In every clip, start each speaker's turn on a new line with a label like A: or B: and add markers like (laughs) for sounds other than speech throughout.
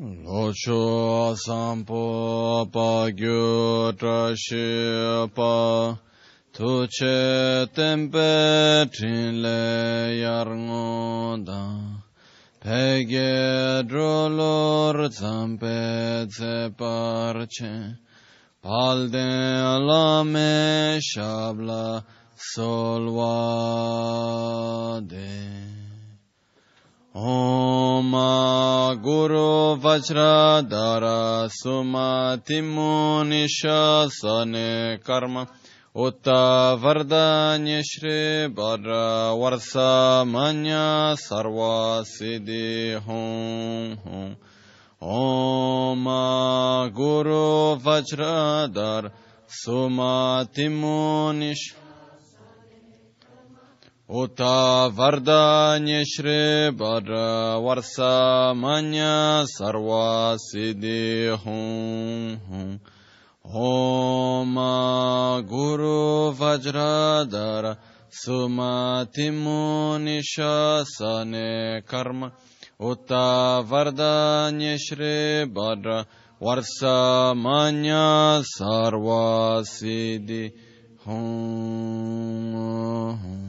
A: Locho sampo pa gyu tra pa tu che tempe trin le yar da. Pe ge dro lor tsam pal de la me shabla sol de. Solvade Om Guru Vajradhara Sumatimunisha Sane Karma Utta Vardanya Shri Bhadra Varsa Manya Sarva Siddhi Hum Hum Om Guru Vajradhara Sumatimunisha Uta Vardanya Shri Bhadra Varsa Manya Sarva Siddhi Hum Hum. Om Guru Vajradhara Sumati Munisha Sane Karma. Uta Vardanya Shri Bhadra Varsa Manya Sarva Siddhi Hum Hum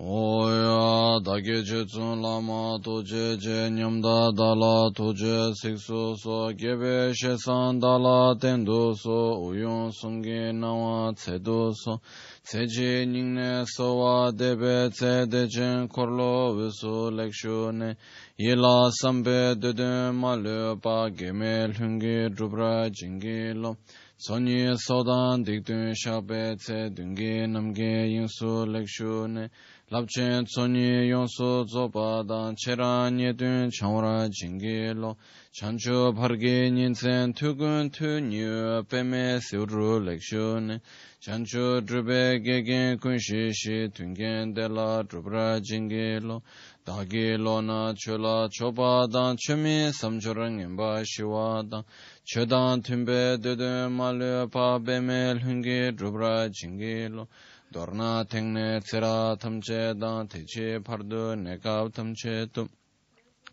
A: 오야 다게 제존 라마 도제 제념다 달라 도제 식소소 게베 셰산 달라 텐도소 우용 성게 나와 제도소 세제 닝네 소와 데베 제데젠 콜로 위소 렉쇼네 일라 삼베 데데 말레 바게멜 흥게 드브라 징게로 소니 소단 딕든 샤베 제 등게 남게 인수 렉쇼네 labchen tsonyi yonso zoba dan chera nye dun changwara jingi lo. Chanchu pargi nyinsen tugun tu nyu peme siwru lekshu ne. Chanchu drube gegen kunshi shi tungen de la drubra jingi lo. Dagi lo na chula choba dan chumi samchura ngenpa shiwa dan. Chodan tunbe dudun malu pa peme lungi drubra jingi lo. dorna tengne tsira tamche dan teche pardu nekab tamche tum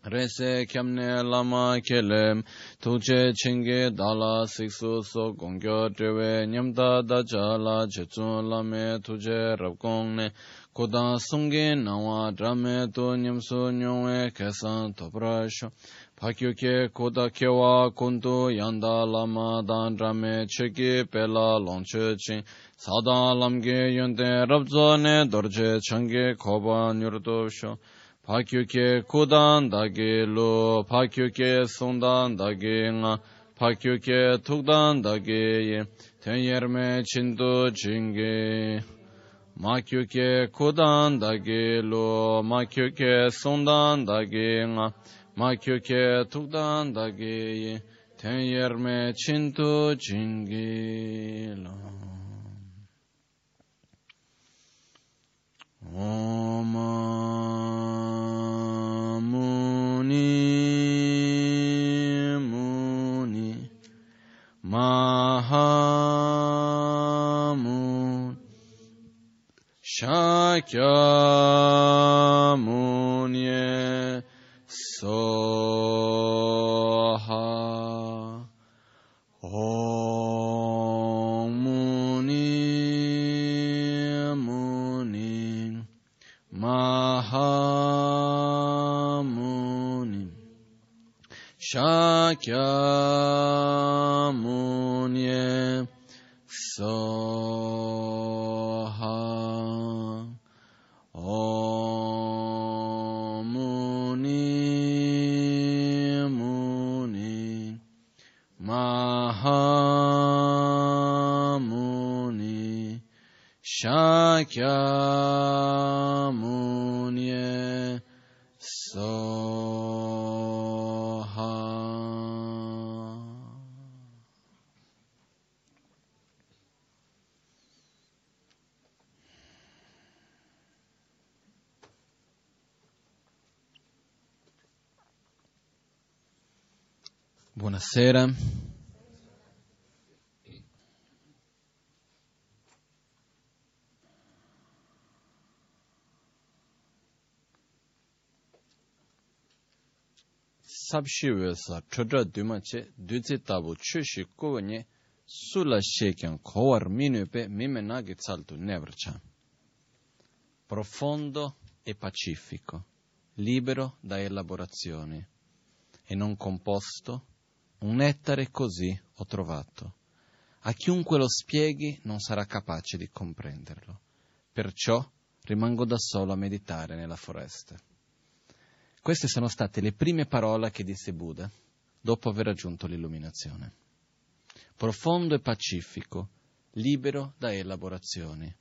A: rese kyamne lama kelem tuche chenge dala siksu so gongyo trewe nyamda dacha la chetsun lame tuje rabkongne kodan sungi nawa drame tu nyamsu nyongwe kesan toprasho Pakyoke koda kewa kundu yanda lama dan rame cheki pela longche ching. Sada lamge yonde rabzo ne dorje change koba nyurdo sho. Pakyoke kodan dage lo, pakyoke sundan dage nga, pakyoke tukdan dage ye. Ten yerme chindu jingi. Makyoke kodan dage lo, makyoke sundan dage nga. ma kyuke tukdan dagi ten yerme chintu chingi la. Oma muni muni mahamun shakya munye Soha. Om Muni Muni Mahamuni Shakyamuni Soha Shakyamuni Soha Buonasera. Sabshiwe sa chodra duma che duzi tabu chushi kuwa nevrcha. Profondo e pacifico, libero da elaborazioni e non composto, un nettare così ho trovato. A chiunque lo spieghi non sarà capace di comprenderlo. Perciò rimango da solo a meditare nella foresta. Queste sono state le prime parole che disse Buddha dopo aver raggiunto l'illuminazione. Profondo e pacifico, libero da elaborazioni,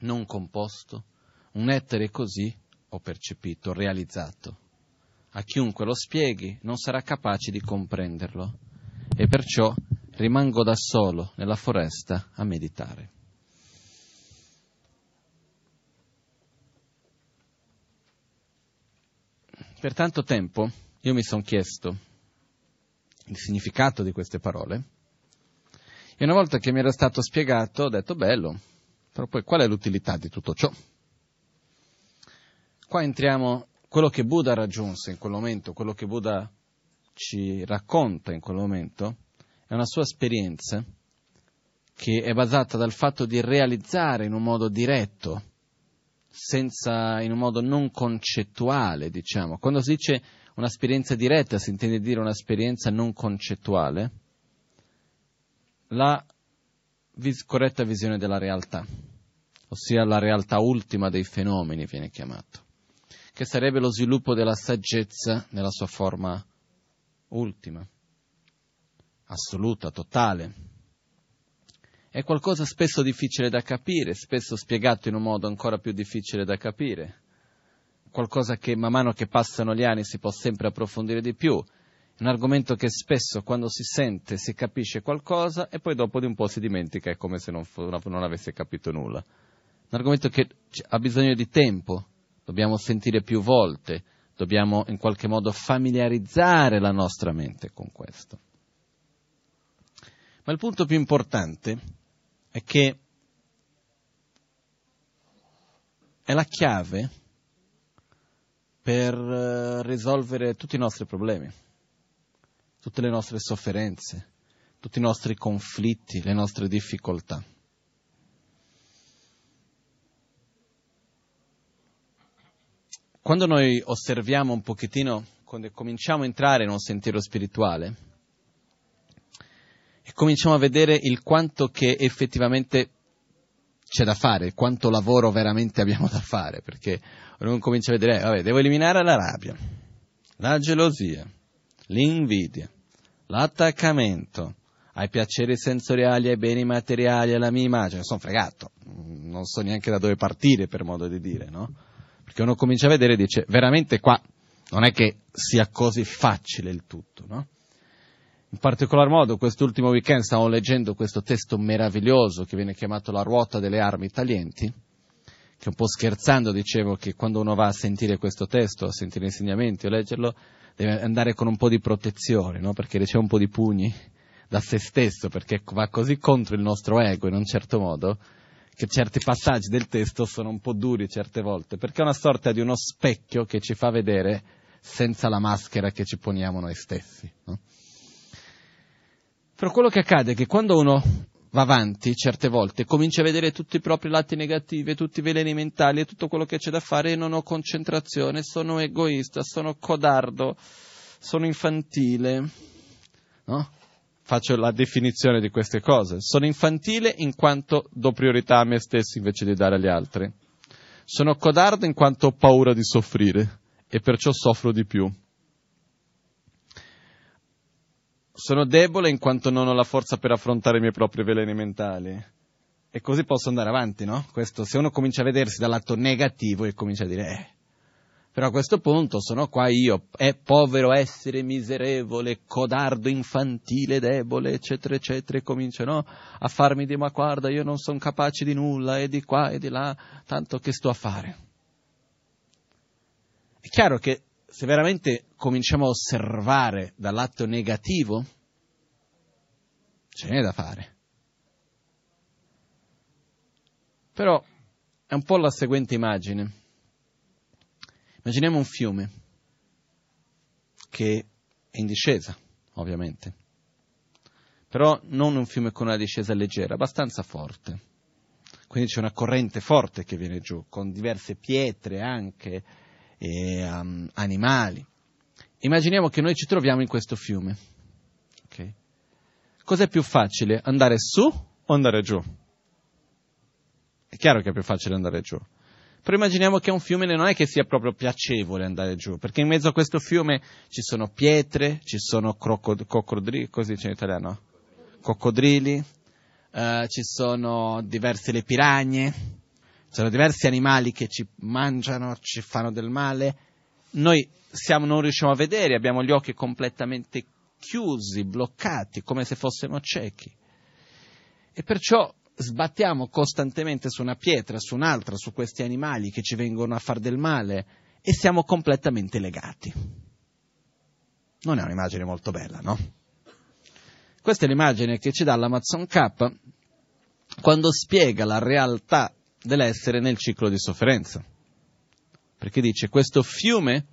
A: non composto, un etere così ho percepito, realizzato. A chiunque lo spieghi non sarà capace di comprenderlo e perciò rimango da solo nella foresta a meditare. Per tanto tempo io mi sono chiesto il significato di queste parole e una volta che mi era stato spiegato ho detto bello, però poi qual è l'utilità di tutto ciò? Qua entriamo, quello che Buddha raggiunse in quel momento, quello che Buddha ci racconta in quel momento, è una sua esperienza che è basata dal fatto di realizzare in un modo diretto senza, in un modo non concettuale, diciamo. Quando si dice un'esperienza diretta, si intende dire un'esperienza non concettuale, la vis- corretta visione della realtà, ossia la realtà ultima dei fenomeni viene chiamato, che sarebbe lo sviluppo della saggezza nella sua forma ultima, assoluta, totale è qualcosa spesso difficile da capire, spesso spiegato in un modo ancora più difficile da capire, qualcosa che man mano che passano gli anni si può sempre approfondire di più, un argomento che spesso quando si sente si capisce qualcosa e poi dopo di un po' si dimentica, è come se non, non avesse capito nulla. Un argomento che ha bisogno di tempo, dobbiamo sentire più volte, dobbiamo in qualche modo familiarizzare la nostra mente con questo. Ma il punto più importante è che è la chiave per eh, risolvere tutti i nostri problemi, tutte le nostre sofferenze, tutti i nostri conflitti, le nostre difficoltà. Quando noi osserviamo un pochettino, quando cominciamo a entrare in un sentiero spirituale, e cominciamo a vedere il quanto che effettivamente c'è da fare, quanto lavoro veramente abbiamo da fare, perché uno comincia a vedere, eh, vabbè, devo eliminare la rabbia, la gelosia, l'invidia, l'attaccamento ai piaceri sensoriali, ai beni materiali, alla mia immagine, sono fregato, non so neanche da dove partire per modo di dire, no? Perché uno comincia a vedere e dice, veramente qua non è che sia così facile il tutto, no? In particolar modo quest'ultimo weekend stavo leggendo questo testo meraviglioso che viene chiamato La ruota delle armi taglienti, che un po' scherzando dicevo che quando uno va a sentire questo testo, a sentire insegnamenti o leggerlo, deve andare con un po' di protezione, no? perché riceve un po' di pugni da se stesso, perché va così contro il nostro ego in un certo modo, che certi passaggi del testo sono un po' duri certe volte, perché è una sorta di uno specchio che ci fa vedere senza la maschera che ci poniamo noi stessi. No? Però quello che accade è che quando uno va avanti, certe volte, comincia a vedere tutti i propri lati negativi, tutti i veleni mentali e tutto quello che c'è da fare e non ho concentrazione, sono egoista, sono codardo, sono infantile. No? Faccio la definizione di queste cose. Sono infantile in quanto do priorità a me stesso invece di dare agli altri. Sono codardo in quanto ho paura di soffrire e perciò soffro di più. Sono debole in quanto non ho la forza per affrontare i miei propri veleni mentali. E così posso andare avanti, no? Questo, se uno comincia a vedersi dal lato negativo e comincia a dire, eh, però a questo punto sono qua io, è povero essere miserevole, codardo, infantile, debole, eccetera, eccetera, e comincio no, a farmi dire, ma guarda, io non sono capace di nulla, e di qua e di là, tanto che sto a fare. È chiaro che se veramente cominciamo a osservare dal lato negativo, ce n'è da fare. Però è un po' la seguente immagine. Immaginiamo un fiume che è in discesa, ovviamente. Però non un fiume con una discesa leggera, abbastanza forte. Quindi c'è una corrente forte che viene giù, con diverse pietre anche, e um, animali. Immaginiamo che noi ci troviamo in questo fiume. Okay. Cos'è più facile, andare su o andare giù? È chiaro che è più facile andare giù. Però immaginiamo che un fiume non è che sia proprio piacevole andare giù, perché in mezzo a questo fiume ci sono pietre, ci sono coccodrilli, così dice in italiano? Coccodrilli, uh, ci sono diverse le piragne, sono diversi animali che ci mangiano, ci fanno del male. Noi siamo, non riusciamo a vedere, abbiamo gli occhi completamente chiusi, bloccati, come se fossimo ciechi. E perciò sbattiamo costantemente su una pietra, su un'altra, su questi animali che ci vengono a far del male e siamo completamente legati. Non è un'immagine molto bella, no? Questa è l'immagine che ci dà l'Amazon K quando spiega la realtà dell'essere nel ciclo di sofferenza. Perché dice questo fiume,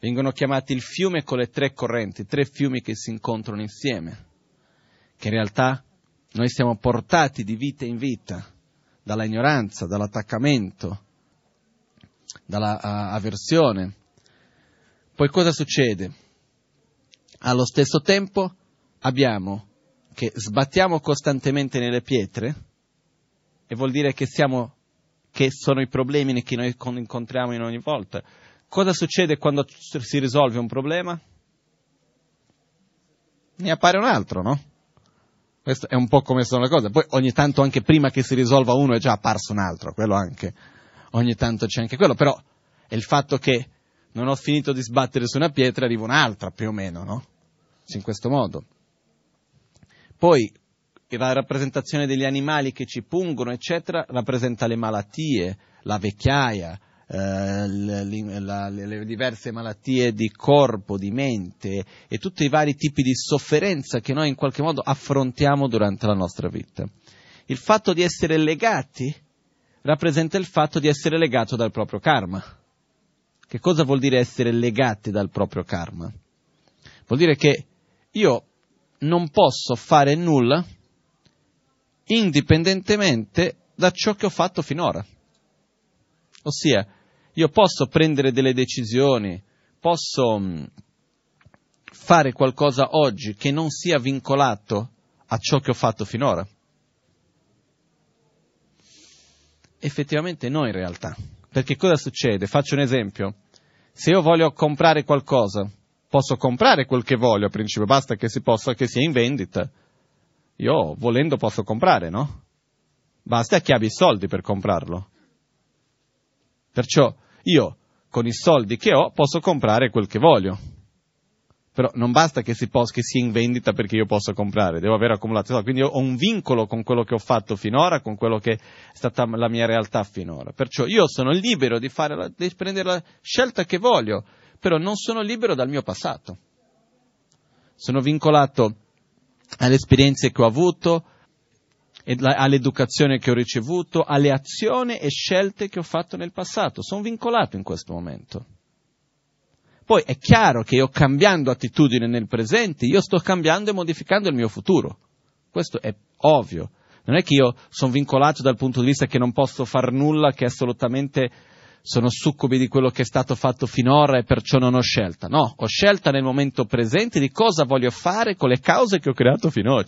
A: vengono chiamati il fiume con le tre correnti, tre fiumi che si incontrano insieme, che in realtà noi siamo portati di vita in vita dalla ignoranza, dall'attaccamento, dalla avversione. Poi cosa succede? Allo stesso tempo abbiamo che sbattiamo costantemente nelle pietre e vuol dire che, siamo, che sono i problemi che noi incontriamo in ogni volta. Cosa succede quando si risolve un problema? Ne appare un altro, no? Questo è un po' come sono le cose. Poi ogni tanto anche prima che si risolva uno è già apparso un altro, quello anche. Ogni tanto c'è anche quello, però è il fatto che non ho finito di sbattere su una pietra, arriva un'altra più o meno, no? In questo modo. Poi la rappresentazione degli animali che ci pungono, eccetera, rappresenta le malattie, la vecchiaia, eh, le, la, le, diverse malattie di corpo, di mente e tutti i vari tipi di sofferenza che noi in qualche modo affrontiamo durante la nostra vita. Il fatto di essere legati rappresenta il fatto di essere legato dal proprio karma. Che cosa vuol dire essere legati dal proprio karma? Vuol dire che io non posso fare nulla indipendentemente da ciò che ho fatto finora. Ossia, io posso prendere delle decisioni, posso mm, fare qualcosa oggi che non sia vincolato a ciò che ho fatto finora? Effettivamente no in realtà. Perché cosa succede? Faccio un esempio. Se io voglio comprare qualcosa, posso comprare quel che voglio a principio, basta che, si possa, che sia in vendita. Io volendo posso comprare, no? Basta che abbia i soldi per comprarlo. Perciò io con i soldi che ho posso comprare quel che voglio. Però non basta che, si possa, che sia in vendita perché io possa comprare, devo aver accumulato soldi. Quindi ho un vincolo con quello che ho fatto finora, con quello che è stata la mia realtà finora. Perciò io sono libero di, la, di prendere la scelta che voglio, però non sono libero dal mio passato. Sono vincolato alle esperienze che ho avuto, all'educazione che ho ricevuto, alle azioni e scelte che ho fatto nel passato. Sono vincolato in questo momento. Poi è chiaro che io cambiando attitudine nel presente, io sto cambiando e modificando il mio futuro. Questo è ovvio. Non è che io sono vincolato dal punto di vista che non posso fare nulla, che assolutamente sono succubi di quello che è stato fatto finora e perciò non ho scelta. No, ho scelta nel momento presente di cosa voglio fare con le cause che ho creato finora.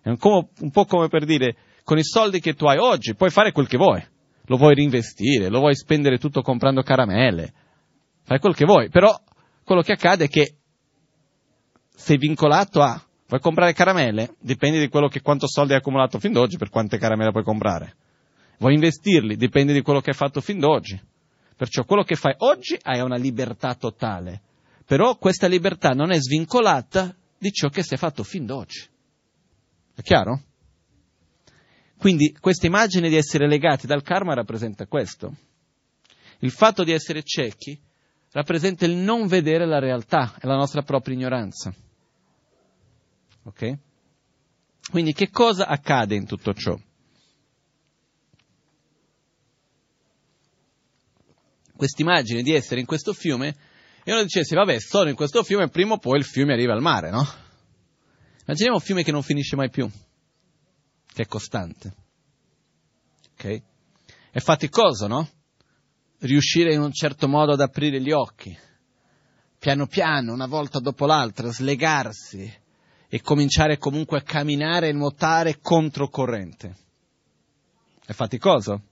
A: È un, come, un po' come per dire, con i soldi che tu hai oggi puoi fare quel che vuoi. Lo vuoi reinvestire, lo vuoi spendere tutto comprando caramelle. Fai quel che vuoi, però quello che accade è che sei vincolato a vuoi comprare caramelle? Dipende di quello che quanto soldi hai accumulato fin d'oggi per quante caramelle puoi comprare. Vuoi investirli? Dipende di quello che hai fatto fin d'oggi. Perciò quello che fai oggi hai una libertà totale. Però questa libertà non è svincolata di ciò che si è fatto fin d'oggi. È chiaro? Quindi questa immagine di essere legati dal karma rappresenta questo. Il fatto di essere ciechi rappresenta il non vedere la realtà e la nostra propria ignoranza. Ok? Quindi che cosa accade in tutto ciò? Quest'immagine di essere in questo fiume e uno dicesse, vabbè, sono in questo fiume, prima o poi il fiume arriva al mare, no? Immaginiamo un fiume che non finisce mai più, che è costante. Ok? È faticoso, no? Riuscire in un certo modo ad aprire gli occhi, piano piano, una volta dopo l'altra, slegarsi e cominciare comunque a camminare e nuotare controcorrente. È faticoso?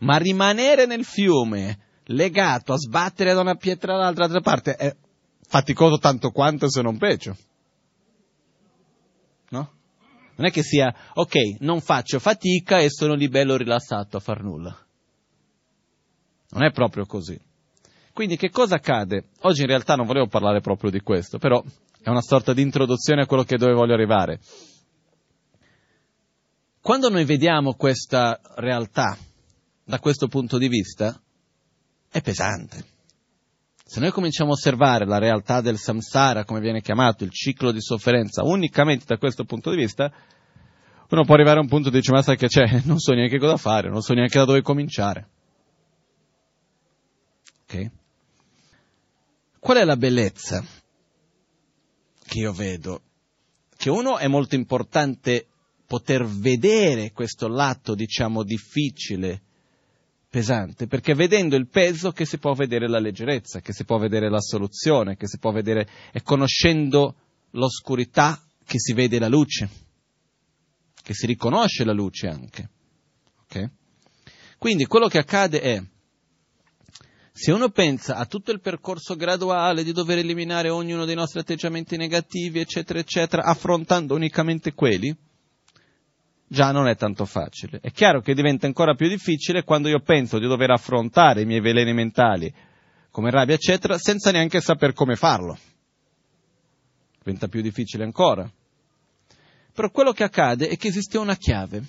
A: Ma rimanere nel fiume, legato a sbattere da una pietra all'altra parte, è faticoso tanto quanto se non peggio. No? Non è che sia, ok, non faccio fatica e sono lì bello rilassato a far nulla. Non è proprio così. Quindi che cosa accade? Oggi in realtà non volevo parlare proprio di questo, però è una sorta di introduzione a quello che dove voglio arrivare. Quando noi vediamo questa realtà da questo punto di vista, è pesante. Se noi cominciamo a osservare la realtà del samsara, come viene chiamato, il ciclo di sofferenza, unicamente da questo punto di vista, uno può arrivare a un punto di dire, ma sai che c'è? Non so neanche cosa fare, non so neanche da dove cominciare. Ok? Qual è la bellezza che io vedo? Che uno è molto importante poter vedere questo lato, diciamo, difficile, pesante, perché vedendo il peso che si può vedere la leggerezza, che si può vedere la soluzione, che si può vedere, e conoscendo l'oscurità che si vede la luce, che si riconosce la luce anche. Okay? Quindi quello che accade è, se uno pensa a tutto il percorso graduale di dover eliminare ognuno dei nostri atteggiamenti negativi, eccetera, eccetera, affrontando unicamente quelli, già non è tanto facile. È chiaro che diventa ancora più difficile quando io penso di dover affrontare i miei veleni mentali, come rabbia, eccetera, senza neanche saper come farlo. Diventa più difficile ancora. Però quello che accade è che esiste una chiave.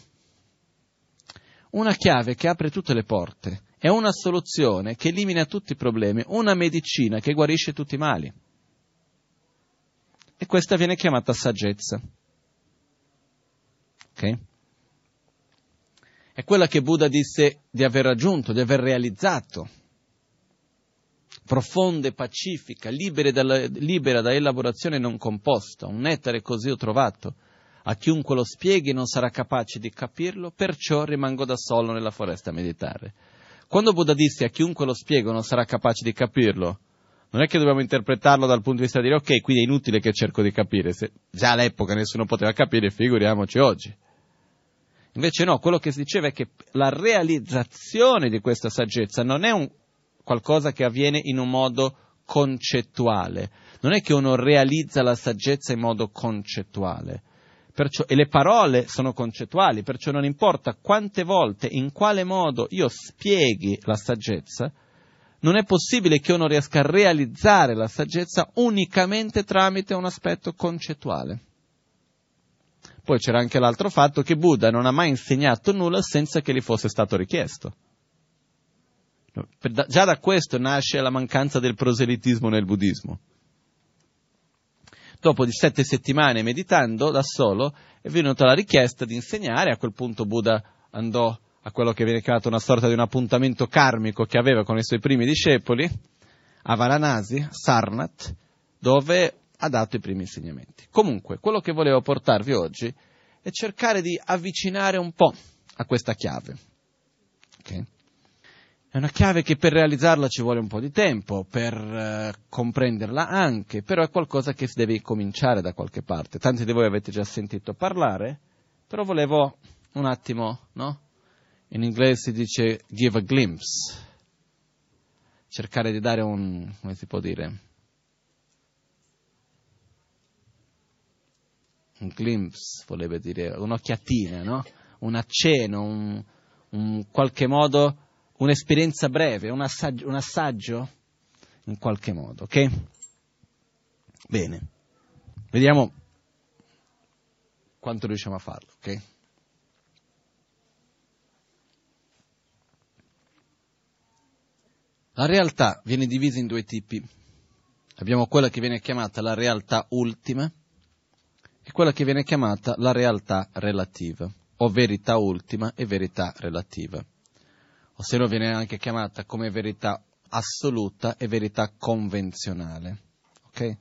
A: Una chiave che apre tutte le porte è una soluzione che elimina tutti i problemi, una medicina che guarisce tutti i mali. E questa viene chiamata saggezza. Ok? È quella che Buddha disse di aver raggiunto, di aver realizzato. Profonda e pacifica, libera, dalla, libera da elaborazione non composta, un nettare così ho trovato. A chiunque lo spieghi non sarà capace di capirlo, perciò rimango da solo nella foresta a meditare. Quando Buddha disse a chiunque lo spiego non sarà capace di capirlo, non è che dobbiamo interpretarlo dal punto di vista di dire ok, quindi è inutile che cerco di capire, se già all'epoca nessuno poteva capire, figuriamoci oggi. Invece no, quello che si diceva è che la realizzazione di questa saggezza non è un qualcosa che avviene in un modo concettuale, non è che uno realizza la saggezza in modo concettuale, Perciò, e le parole sono concettuali, perciò non importa quante volte, in quale modo io spieghi la saggezza, non è possibile che uno riesca a realizzare la saggezza unicamente tramite un aspetto concettuale. Poi c'era anche l'altro fatto che Buddha non ha mai insegnato nulla senza che gli fosse stato richiesto. Già da questo nasce la mancanza del proselitismo nel buddismo dopo di sette settimane meditando da solo, è venuta la richiesta di insegnare, a quel punto Buddha andò a quello che viene chiamato una sorta di un appuntamento karmico che aveva con i suoi primi discepoli, a Varanasi, Sarnat, dove ha dato i primi insegnamenti. Comunque, quello che volevo portarvi oggi è cercare di avvicinare un po' a questa chiave. Okay? È una chiave che per realizzarla ci vuole un po' di tempo, per eh, comprenderla anche, però è qualcosa che si deve cominciare da qualche parte. Tanti di voi avete già sentito parlare, però volevo un attimo, no? In inglese si dice give a glimpse, cercare di dare un, come si può dire, un glimpse, voleva dire un'occhiatina, no? Un accenno, un, un qualche modo un'esperienza breve, un assaggio, un assaggio in qualche modo, ok? Bene, vediamo quanto riusciamo a farlo, ok? La realtà viene divisa in due tipi. Abbiamo quella che viene chiamata la realtà ultima e quella che viene chiamata la realtà relativa, o verità ultima e verità relativa o se no viene anche chiamata come verità assoluta e verità convenzionale. Okay?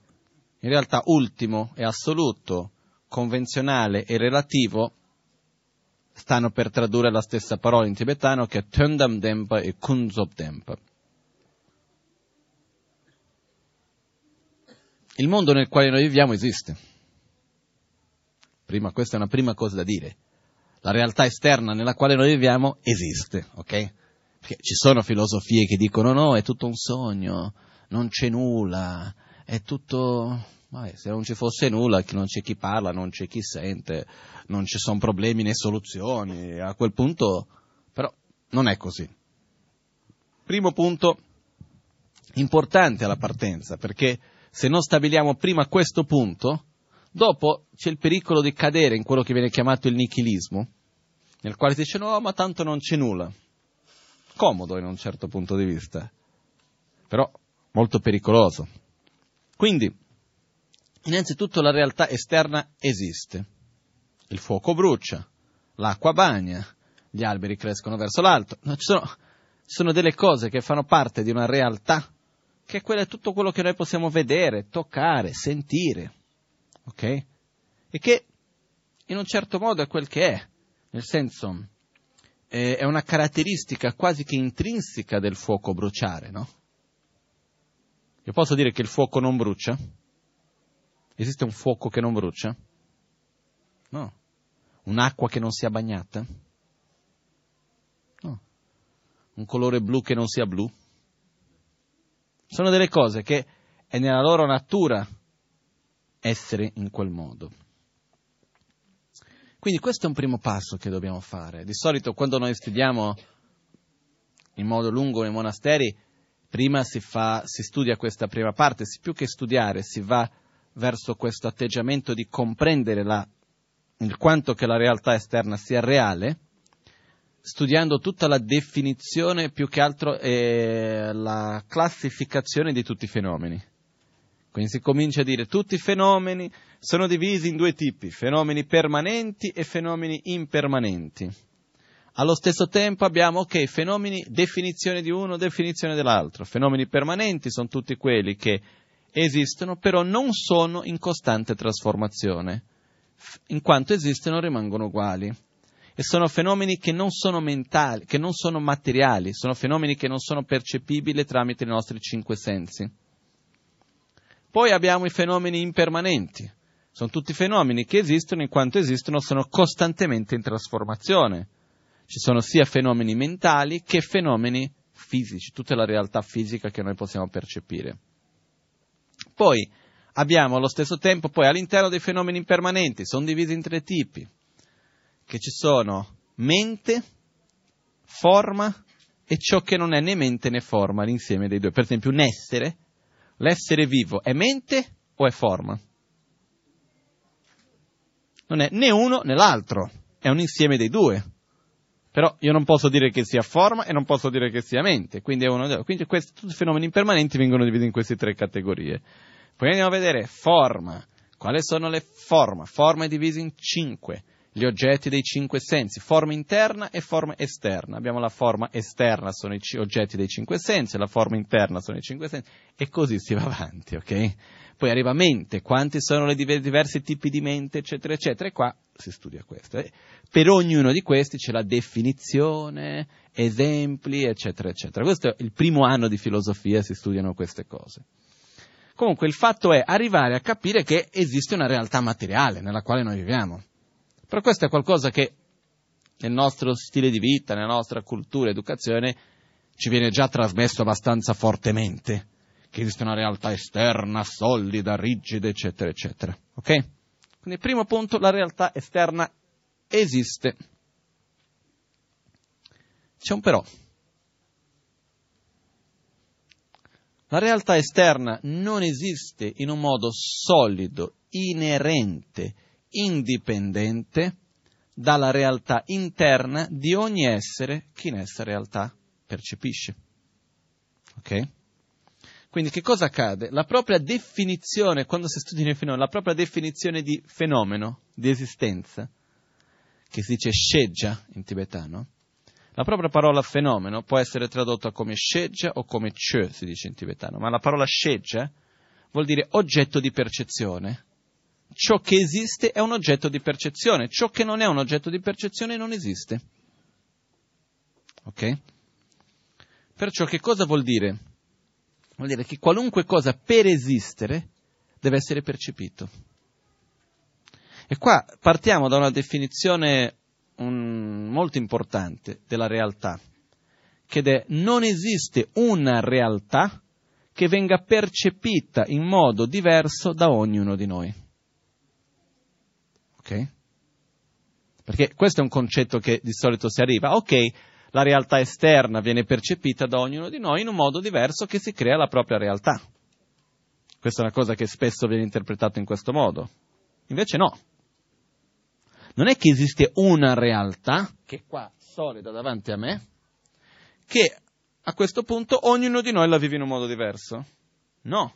A: In realtà ultimo e assoluto, convenzionale e relativo stanno per tradurre la stessa parola in tibetano che è Töndam Dempa e Kunzop Dempa. Il mondo nel quale noi viviamo esiste. Prima, questa è una prima cosa da dire. La realtà esterna nella quale noi viviamo esiste, ok? Perché ci sono filosofie che dicono no, è tutto un sogno, non c'è nulla, è tutto... Vabbè, se non ci fosse nulla, non c'è chi parla, non c'è chi sente, non ci sono problemi né soluzioni. A quel punto, però, non è così. Primo punto importante alla partenza, perché se non stabiliamo prima questo punto, dopo c'è il pericolo di cadere in quello che viene chiamato il nichilismo, nel quale si dice no, ma tanto non c'è nulla. Comodo in un certo punto di vista, però molto pericoloso. Quindi, innanzitutto la realtà esterna esiste. Il fuoco brucia, l'acqua bagna, gli alberi crescono verso l'alto. Ci, sono, ci sono delle cose che fanno parte di una realtà che è tutto quello che noi possiamo vedere, toccare, sentire, ok? E che in un certo modo è quel che è, nel senso è una caratteristica quasi che intrinseca del fuoco bruciare, no? Io posso dire che il fuoco non brucia? Esiste un fuoco che non brucia? No. Un'acqua che non sia bagnata? No. Un colore blu che non sia blu? Sono delle cose che è nella loro natura essere in quel modo. Quindi questo è un primo passo che dobbiamo fare. Di solito quando noi studiamo in modo lungo nei monasteri, prima si, fa, si studia questa prima parte, più che studiare si va verso questo atteggiamento di comprendere la, il quanto che la realtà esterna sia reale, studiando tutta la definizione, più che altro eh, la classificazione di tutti i fenomeni. Quindi si comincia a dire tutti i fenomeni sono divisi in due tipi, fenomeni permanenti e fenomeni impermanenti. Allo stesso tempo abbiamo, ok, fenomeni, definizione di uno, definizione dell'altro. Fenomeni permanenti sono tutti quelli che esistono, però non sono in costante trasformazione. In quanto esistono rimangono uguali e sono fenomeni che non sono mentali, che non sono materiali, sono fenomeni che non sono percepibili tramite i nostri cinque sensi. Poi abbiamo i fenomeni impermanenti. Sono tutti fenomeni che esistono in quanto esistono, sono costantemente in trasformazione. Ci sono sia fenomeni mentali che fenomeni fisici, tutta la realtà fisica che noi possiamo percepire. Poi abbiamo allo stesso tempo, poi all'interno dei fenomeni impermanenti, sono divisi in tre tipi che ci sono mente, forma e ciò che non è né mente né forma, l'insieme dei due. Per esempio, un essere, l'essere vivo è mente o è forma? Non è né uno né l'altro, è un insieme dei due. Però io non posso dire che sia forma e non posso dire che sia mente, quindi, uno, quindi questi, tutti i fenomeni impermanenti vengono divisi in queste tre categorie. Poi andiamo a vedere forma. Quali sono le forme? Forma è divisa in cinque gli oggetti dei cinque sensi, forma interna e forma esterna. Abbiamo la forma esterna, sono i c- oggetti dei cinque sensi, la forma interna sono i cinque sensi, e così si va avanti, ok? Poi arriva mente, quanti sono i diver- diversi tipi di mente, eccetera, eccetera, e qua si studia questo. Eh? Per ognuno di questi c'è la definizione, esempi, eccetera, eccetera. Questo è il primo anno di filosofia, si studiano queste cose. Comunque il fatto è arrivare a capire che esiste una realtà materiale nella quale noi viviamo però questo è qualcosa che nel nostro stile di vita, nella nostra cultura, educazione, ci viene già trasmesso abbastanza fortemente, che esiste una realtà esterna, solida, rigida, eccetera, eccetera. Ok? Quindi, primo punto, la realtà esterna esiste. C'è un però. La realtà esterna non esiste in un modo solido, inerente, indipendente dalla realtà interna di ogni essere che in essa realtà percepisce. Ok? Quindi che cosa accade? La propria definizione, quando si studia il fenomeno, la propria definizione di fenomeno, di esistenza, che si dice scegia in tibetano, La propria parola fenomeno può essere tradotta come scegia o come ce, si dice in tibetano, ma la parola scegia vuol dire oggetto di percezione. Ciò che esiste è un oggetto di percezione, ciò che non è un oggetto di percezione non esiste. Ok? Perciò che cosa vuol dire? Vuol dire che qualunque cosa per esistere deve essere percepito. E qua partiamo da una definizione un, molto importante della realtà, che è non esiste una realtà che venga percepita in modo diverso da ognuno di noi. Ok? Perché questo è un concetto che di solito si arriva. Ok, la realtà esterna viene percepita da ognuno di noi in un modo diverso che si crea la propria realtà. Questa è una cosa che spesso viene interpretata in questo modo. Invece no. Non è che esiste una realtà, che è qua solida davanti a me, che a questo punto ognuno di noi la vive in un modo diverso. No.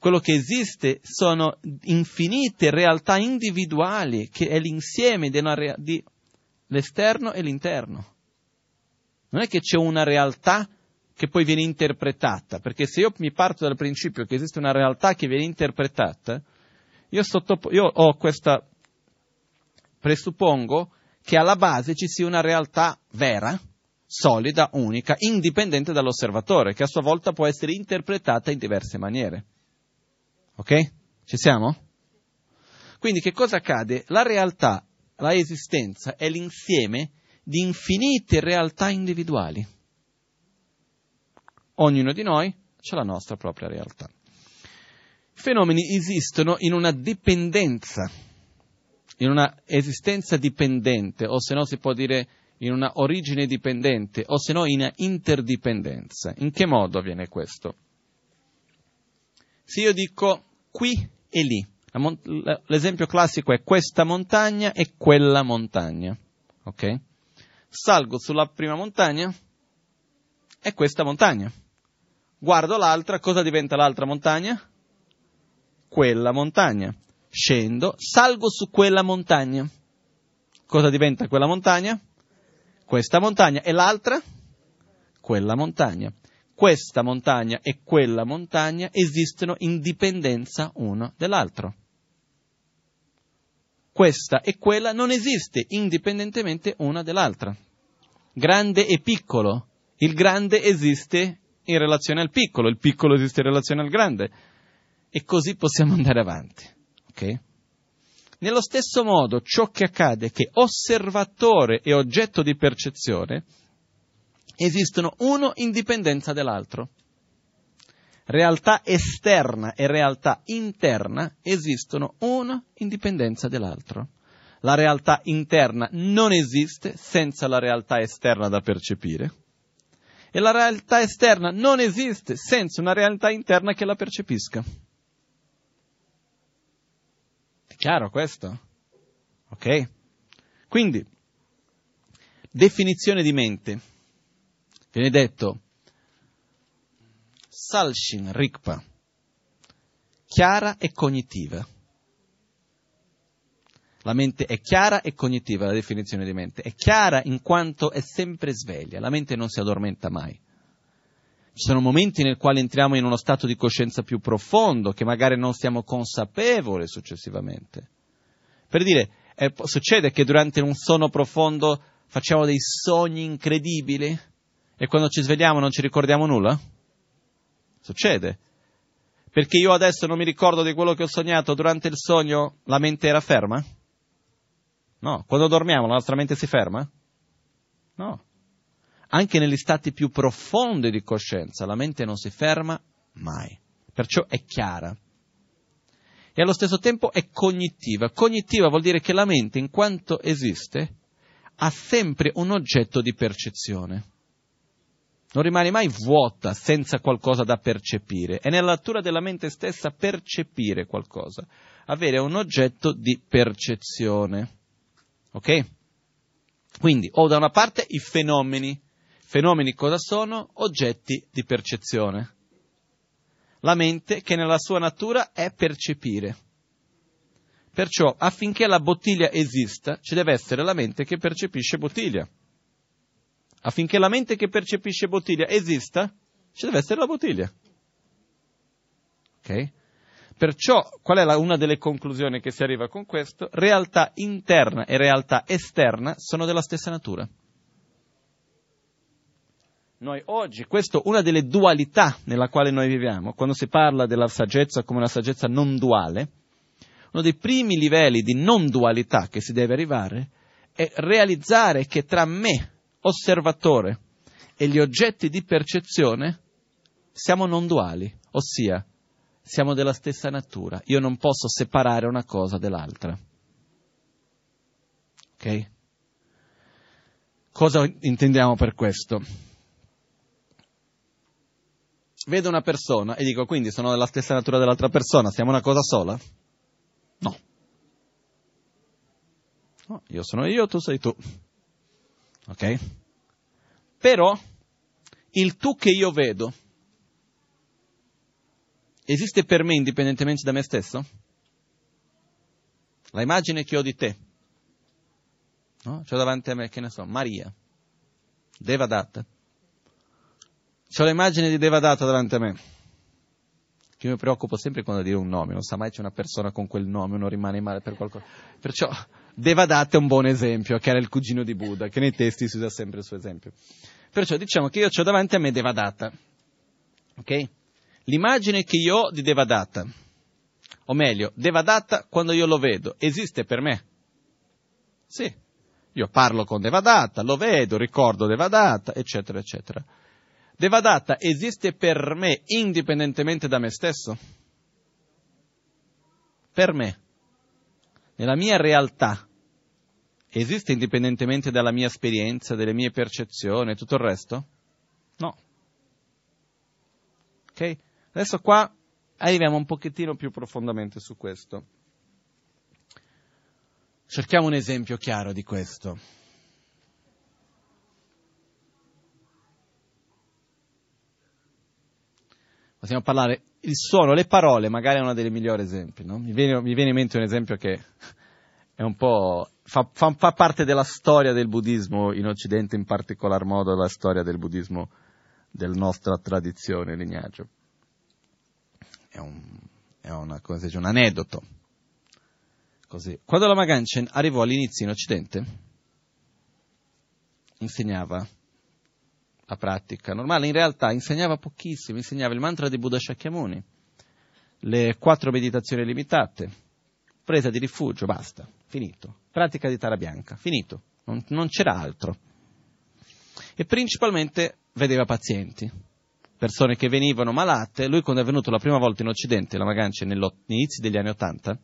A: Quello che esiste sono infinite realtà individuali, che è l'insieme rea- di l'esterno e l'interno. Non è che c'è una realtà che poi viene interpretata, perché se io mi parto dal principio che esiste una realtà che viene interpretata, io, sottopo- io ho questa presuppongo che alla base ci sia una realtà vera, solida, unica, indipendente dall'osservatore, che a sua volta può essere interpretata in diverse maniere. Ok? Ci siamo? Quindi che cosa accade? La realtà, la esistenza è l'insieme di infinite realtà individuali. Ognuno di noi ha la nostra propria realtà. I fenomeni esistono in una dipendenza in una esistenza dipendente, o se no si può dire in una origine dipendente, o se no in interdipendenza. In che modo avviene questo? Se io dico qui e lì, l'esempio classico è questa montagna e quella montagna, ok? Salgo sulla prima montagna e questa montagna. Guardo l'altra, cosa diventa l'altra montagna? Quella montagna scendo, salgo su quella montagna. Cosa diventa quella montagna? Questa montagna. E l'altra? Quella montagna. Questa montagna e quella montagna esistono in dipendenza uno dell'altro. Questa e quella non esiste indipendentemente una dell'altra. Grande e piccolo. Il grande esiste in relazione al piccolo, il piccolo esiste in relazione al grande. E così possiamo andare avanti. Okay? Nello stesso modo, ciò che accade è che osservatore e oggetto di percezione esistono uno in dipendenza dell'altro. Realtà esterna e realtà interna esistono uno in dipendenza dell'altro. La realtà interna non esiste senza la realtà esterna da percepire e la realtà esterna non esiste senza una realtà interna che la percepisca. Chiaro questo? Ok? Quindi, definizione di mente. Viene detto Salshin Rikpa, chiara e cognitiva. La mente è chiara e cognitiva, la definizione di mente. È chiara in quanto è sempre sveglia, la mente non si addormenta mai. Ci sono momenti nel quali entriamo in uno stato di coscienza più profondo, che magari non siamo consapevoli successivamente. Per dire, eh, succede che durante un sonno profondo facciamo dei sogni incredibili e quando ci svegliamo non ci ricordiamo nulla? Succede. Perché io adesso non mi ricordo di quello che ho sognato durante il sogno, la mente era ferma? No. Quando dormiamo la nostra mente si ferma? No. Anche negli stati più profondi di coscienza la mente non si ferma mai, perciò è chiara. E allo stesso tempo è cognitiva. Cognitiva vuol dire che la mente, in quanto esiste, ha sempre un oggetto di percezione. Non rimane mai vuota senza qualcosa da percepire. È nella natura della mente stessa percepire qualcosa, avere un oggetto di percezione. Ok? Quindi ho da una parte i fenomeni, Fenomeni cosa sono? Oggetti di percezione. La mente che nella sua natura è percepire. Perciò affinché la bottiglia esista ci deve essere la mente che percepisce bottiglia.
B: Affinché la mente che percepisce bottiglia esista, ci deve essere la bottiglia. Ok? Perciò, qual è la, una delle conclusioni che si arriva con questo? Realtà interna e realtà esterna sono della stessa natura. Noi oggi, questa è una delle dualità nella quale noi viviamo, quando si parla della saggezza come una saggezza non duale, uno dei primi livelli di non dualità che si deve arrivare è realizzare che tra me, osservatore, e gli oggetti di percezione siamo non duali, ossia siamo della stessa natura. Io non posso separare una cosa dall'altra. Ok? Cosa intendiamo per questo? Vedo una persona e dico quindi sono della stessa natura dell'altra persona, siamo una cosa sola? No. no io sono io, tu sei tu. Ok? Però il tu che io vedo esiste per me indipendentemente da me stesso? La immagine che ho di te, no? C'ho davanti a me, che ne so, Maria, Devadatta. C'ho l'immagine di Devadatta davanti a me. Che mi preoccupo sempre quando dire un nome, non sa mai c'è una persona con quel nome, uno rimane male per qualcosa. Perciò Devadatta è un buon esempio, che era il cugino di Buddha, che nei testi si usa sempre il suo esempio. Perciò diciamo che io ho davanti a me Devadatta. Ok? L'immagine che io ho di Devadatta, o meglio, Devadatta quando io lo vedo, esiste per me? Sì. Io parlo con Devadatta, lo vedo, ricordo Devadatta, eccetera, eccetera. Devadatta esiste per me indipendentemente da me stesso? Per me. Nella mia realtà. Esiste indipendentemente dalla mia esperienza, dalle mie percezioni e tutto il resto? No. Ok? Adesso qua arriviamo un pochettino più profondamente su questo. Cerchiamo un esempio chiaro di questo. Possiamo parlare, il suono, le parole, magari è uno dei migliori esempi. No? Mi, viene, mi, viene, in mente un esempio che è un po', fa, fa, fa parte della storia del buddismo in Occidente, in particolar modo la storia del buddismo della nostra tradizione, lignaggio è un, è una, dice, un aneddoto. Così. Quando la Maganchen arrivò all'inizio in Occidente, insegnava la pratica normale, in realtà insegnava pochissimo, insegnava il mantra di Buddha Shakyamuni, le quattro meditazioni limitate, presa di rifugio, basta, finito. Pratica di Tara Bianca, finito, non, non c'era altro. E principalmente vedeva pazienti, persone che venivano malate, lui quando è venuto la prima volta in Occidente, la Magancia, negli inizi degli anni Ottanta,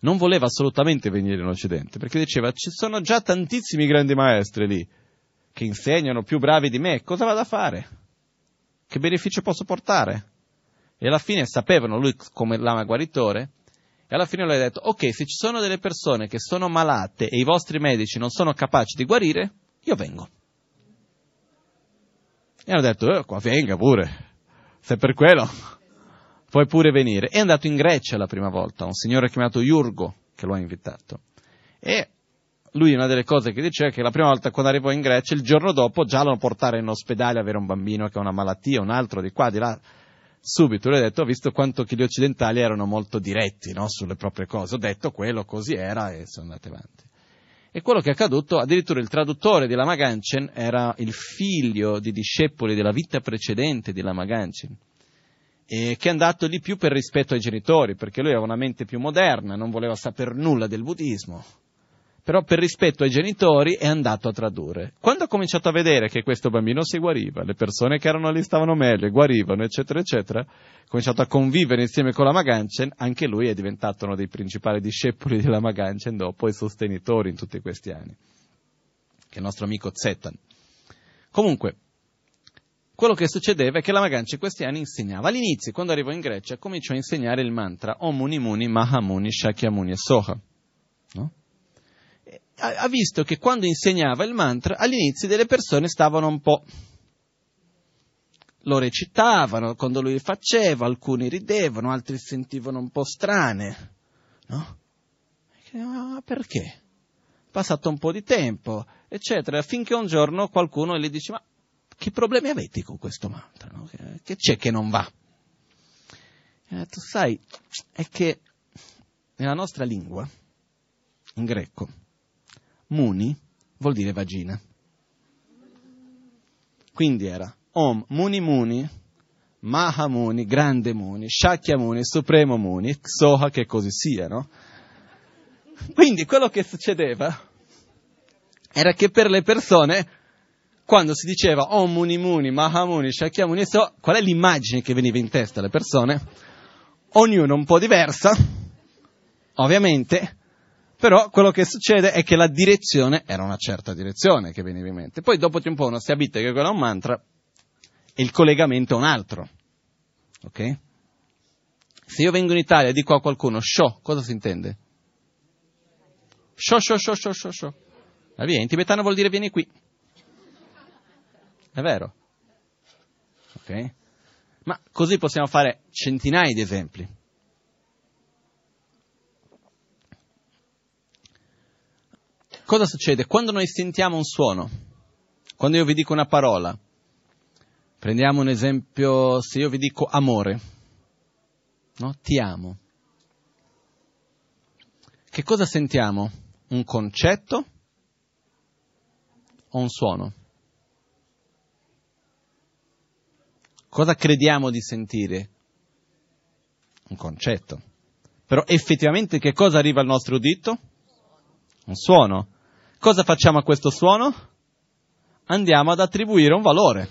B: non voleva assolutamente venire in Occidente, perché diceva ci sono già tantissimi grandi maestri lì, che insegnano più bravi di me, cosa vado a fare? Che beneficio posso portare? E alla fine sapevano lui come lama guaritore, e alla fine lui ha detto, ok, se ci sono delle persone che sono malate e i vostri medici non sono capaci di guarire, io vengo. E hanno detto, eh, qua venga pure, se per quello puoi pure venire. È andato in Grecia la prima volta, un signore chiamato Iurgo che lo ha invitato. E lui una delle cose che diceva è che la prima volta quando arrivò in Grecia, il giorno dopo già lo portare in ospedale avere un bambino che ha una malattia, un altro di qua, di là. Subito lui ha detto, ho visto quanto che gli occidentali erano molto diretti no, sulle proprie cose, ho detto quello così era e sono andati avanti. E quello che è accaduto, addirittura il traduttore di Lama Ganchen era il figlio di discepoli della vita precedente di Lama Ganchen, e che è andato lì più per rispetto ai genitori, perché lui aveva una mente più moderna, non voleva sapere nulla del buddismo però per rispetto ai genitori è andato a tradurre. Quando ha cominciato a vedere che questo bambino si guariva, le persone che erano lì stavano meglio, guarivano, eccetera, eccetera, ha cominciato a convivere insieme con la Maganchen, anche lui è diventato uno dei principali discepoli della Maganchen dopo e sostenitori in tutti questi anni, che è il nostro amico Zetan. Comunque, quello che succedeva è che la Maganchen in questi anni insegnava. All'inizio, quando arrivò in Grecia, cominciò a insegnare il mantra Om Muni Muni Mahamuni Shakyamuni e Soha. No? Ha visto che quando insegnava il mantra all'inizio delle persone stavano un po'. lo recitavano quando lui faceva, alcuni ridevano, altri sentivano un po' strane. No? Ma perché? È passato un po' di tempo eccetera, finché un giorno qualcuno gli dice, ma che problemi avete con questo mantra? No? Che c'è che non va? E detto, sai, è che nella nostra lingua, in greco, muni vuol dire vagina. Quindi era Om Muni Muni, Mahamuni, Grande Muni, Shakyamuni, Supremo Muni, Soha che così sia, no? Quindi quello che succedeva era che per le persone, quando si diceva Om Muni Muni, Mahamuni, Shakyamuni, so, qual è l'immagine che veniva in testa alle persone? Ognuno un po' diversa, ovviamente, però quello che succede è che la direzione era una certa direzione che veniva in mente. Poi dopo un po' uno si abita che quello è un mantra e il collegamento è un altro. Ok? Se io vengo in Italia e dico a qualcuno sho, cosa si intende? Sho, sho, sho, sho, sho, sho. Ma via, in tibetano vuol dire vieni qui. È vero? Ok? Ma così possiamo fare centinaia di esempi. Cosa succede? Quando noi sentiamo un suono, quando io vi dico una parola, prendiamo un esempio, se io vi dico amore, no? Ti amo. Che cosa sentiamo? Un concetto o un suono? Cosa crediamo di sentire? Un concetto. Però effettivamente che cosa arriva al nostro udito? Un suono. Cosa facciamo a questo suono? Andiamo ad attribuire un valore.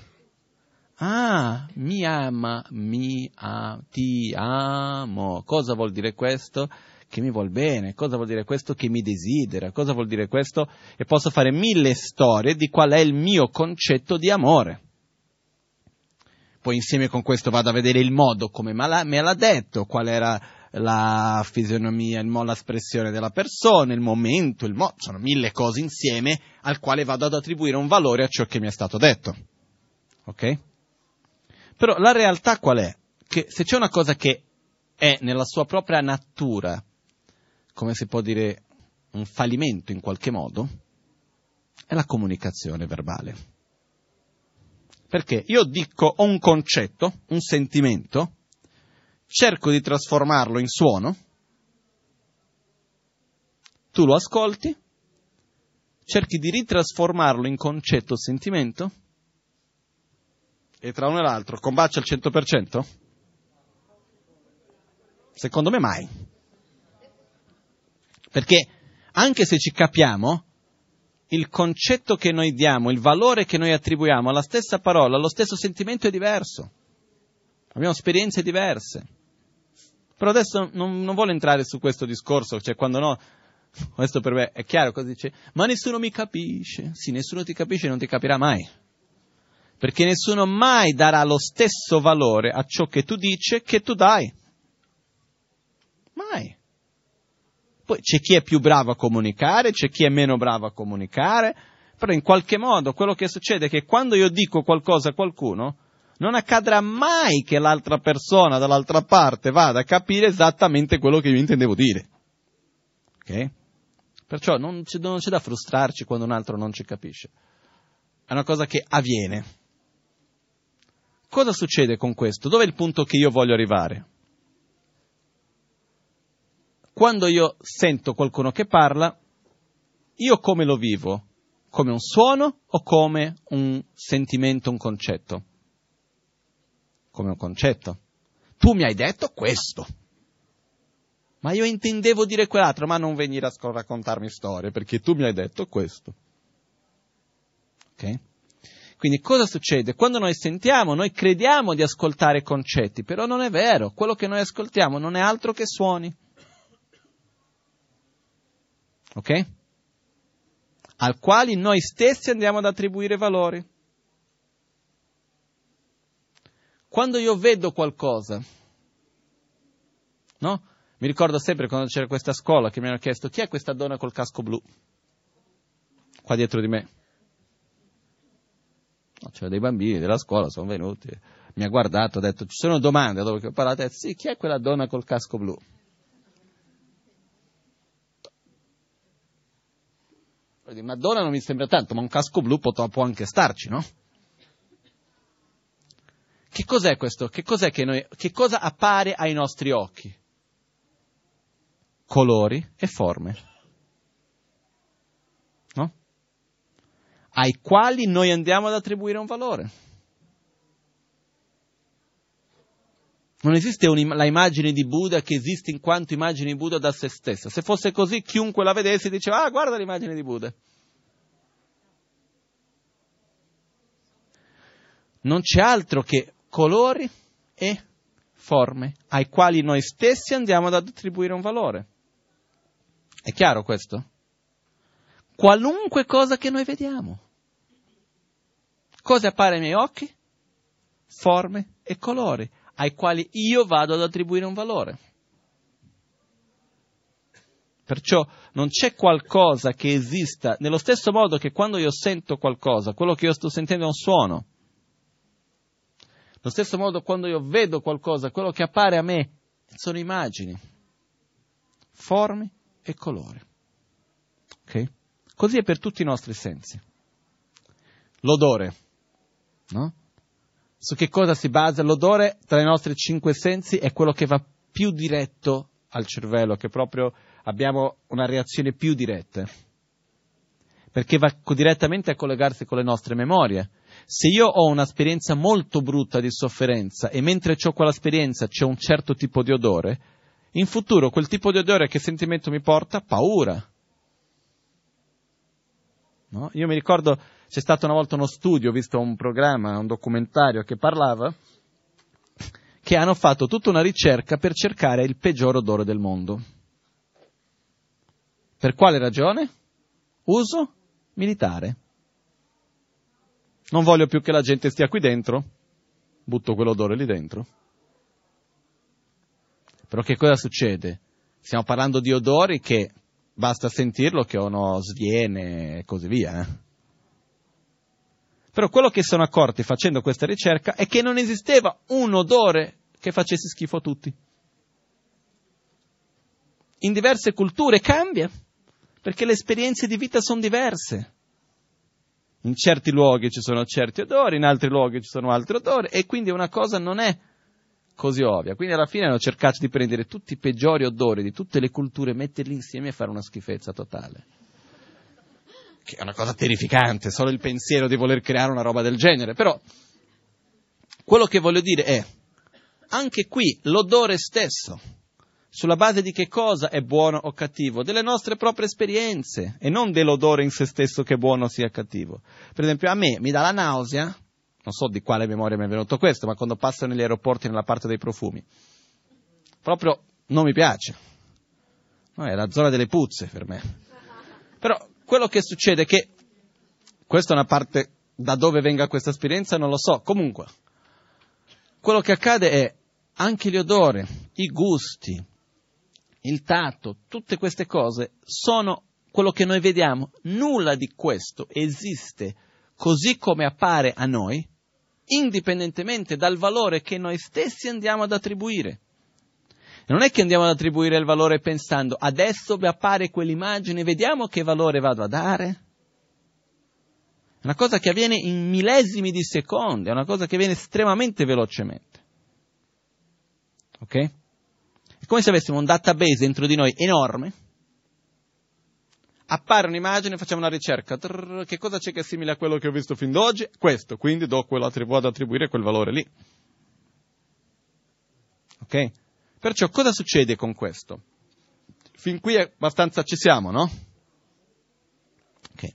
B: Ah, mi ama, mi a, ti amo. Cosa vuol dire questo? Che mi vuol bene. Cosa vuol dire questo? Che mi desidera. Cosa vuol dire questo? E posso fare mille storie di qual è il mio concetto di amore. Poi insieme con questo vado a vedere il modo come me l'ha detto, qual era la fisionomia, l'espressione della persona, il momento, il mo- sono mille cose insieme al quale vado ad attribuire un valore a ciò che mi è stato detto. Ok? Però la realtà qual è? Che se c'è una cosa che è nella sua propria natura, come si può dire, un fallimento in qualche modo, è la comunicazione verbale. Perché io dico ho un concetto, un sentimento, cerco di trasformarlo in suono, tu lo ascolti, cerchi di ritrasformarlo in concetto o sentimento, e tra uno e l'altro combacia al 100%? Secondo me mai. Perché anche se ci capiamo, il concetto che noi diamo, il valore che noi attribuiamo alla stessa parola, allo stesso sentimento è diverso. Abbiamo esperienze diverse. Però adesso non, non vuole entrare su questo discorso, cioè quando no, questo per me è chiaro cosa dice, ma nessuno mi capisce. Sì, nessuno ti capisce non ti capirà mai. Perché nessuno mai darà lo stesso valore a ciò che tu dici che tu dai. Mai. Poi c'è chi è più bravo a comunicare, c'è chi è meno bravo a comunicare, però in qualche modo quello che succede è che quando io dico qualcosa a qualcuno, non accadrà mai che l'altra persona dall'altra parte vada a capire esattamente quello che io intendevo dire. Ok? Perciò non c'è, non c'è da frustrarci quando un altro non ci capisce. È una cosa che avviene. Cosa succede con questo? Dov'è il punto che io voglio arrivare? Quando io sento qualcuno che parla, io come lo vivo? Come un suono o come un sentimento, un concetto? Come un concetto. Tu mi hai detto questo. Ma io intendevo dire quell'altro, ma non venire a raccontarmi storie, perché tu mi hai detto questo. Ok? Quindi cosa succede? Quando noi sentiamo, noi crediamo di ascoltare concetti, però non è vero, quello che noi ascoltiamo non è altro che suoni. Ok? Al quali noi stessi andiamo ad attribuire valori. Quando io vedo qualcosa, no? Mi ricordo sempre quando c'era questa scuola che mi hanno chiesto chi è questa donna col casco blu? Qua dietro di me. No, c'erano dei bambini della scuola, sono venuti, mi ha guardato, ha detto ci sono domande dopo che ho parlato, sì, chi è quella donna col casco blu? una donna non mi sembra tanto, ma un casco blu può, può anche starci, no? Che cos'è questo? Che cos'è che noi, che cosa appare ai nostri occhi? Colori e forme. No? Ai quali noi andiamo ad attribuire un valore. Non esiste la immagine di Buddha che esiste in quanto immagine di Buddha da se stessa. Se fosse così, chiunque la vedesse diceva, ah, guarda l'immagine di Buddha. Non c'è altro che colori e forme ai quali noi stessi andiamo ad attribuire un valore. È chiaro questo? Qualunque cosa che noi vediamo. Cosa appare ai miei occhi? Forme e colori ai quali io vado ad attribuire un valore. Perciò non c'è qualcosa che esista nello stesso modo che quando io sento qualcosa, quello che io sto sentendo è un suono. Allo stesso modo quando io vedo qualcosa, quello che appare a me sono immagini, forme e colori. Okay? Così è per tutti i nostri sensi. L'odore, no? Su che cosa si basa? L'odore tra i nostri cinque sensi è quello che va più diretto al cervello, che proprio abbiamo una reazione più diretta. Perché va direttamente a collegarsi con le nostre memorie. Se io ho un'esperienza molto brutta di sofferenza e mentre ho quell'esperienza c'è un certo tipo di odore, in futuro quel tipo di odore che sentimento mi porta? Paura. No? Io mi ricordo c'è stato una volta uno studio, ho visto un programma, un documentario che parlava, che hanno fatto tutta una ricerca per cercare il peggior odore del mondo. Per quale ragione? Uso militare. Non voglio più che la gente stia qui dentro, butto quell'odore lì dentro. Però che cosa succede? Stiamo parlando di odori che basta sentirlo che uno sviene e così via. Eh? Però quello che sono accorti facendo questa ricerca è che non esisteva un odore che facesse schifo a tutti. In diverse culture cambia, perché le esperienze di vita sono diverse. In certi luoghi ci sono certi odori, in altri luoghi ci sono altri odori, e quindi una cosa non è così ovvia. Quindi alla fine hanno cercato di prendere tutti i peggiori odori di tutte le culture, metterli insieme e fare una schifezza totale che è una cosa terrificante, solo il pensiero di voler creare una roba del genere, però quello che voglio dire è, anche qui l'odore stesso, sulla base di che cosa è buono o cattivo, delle nostre proprie esperienze e non dell'odore in se stesso che buono sia cattivo. Per esempio a me mi dà la nausea, non so di quale memoria mi è venuto questo, ma quando passo negli aeroporti nella parte dei profumi, proprio non mi piace. No, è la zona delle puzze per me. Però quello che succede è che, questa è una parte da dove venga questa esperienza, non lo so, comunque, quello che accade è anche gli odori, i gusti, il tatto, tutte queste cose sono quello che noi vediamo. Nulla di questo esiste così come appare a noi, indipendentemente dal valore che noi stessi andiamo ad attribuire. Non è che andiamo ad attribuire il valore pensando adesso mi appare quell'immagine, vediamo che valore vado a dare. È una cosa che avviene in millesimi di secondi, è una cosa che avviene estremamente velocemente. Ok? Come se avessimo un database dentro di noi enorme, appare un'immagine, facciamo una ricerca, trrr, che cosa c'è che è simile a quello che ho visto fin d'oggi? Questo, quindi do quello, vado ad attribuire quel valore lì. Ok? Perciò cosa succede con questo? Fin qui è abbastanza ci siamo, no? Ok.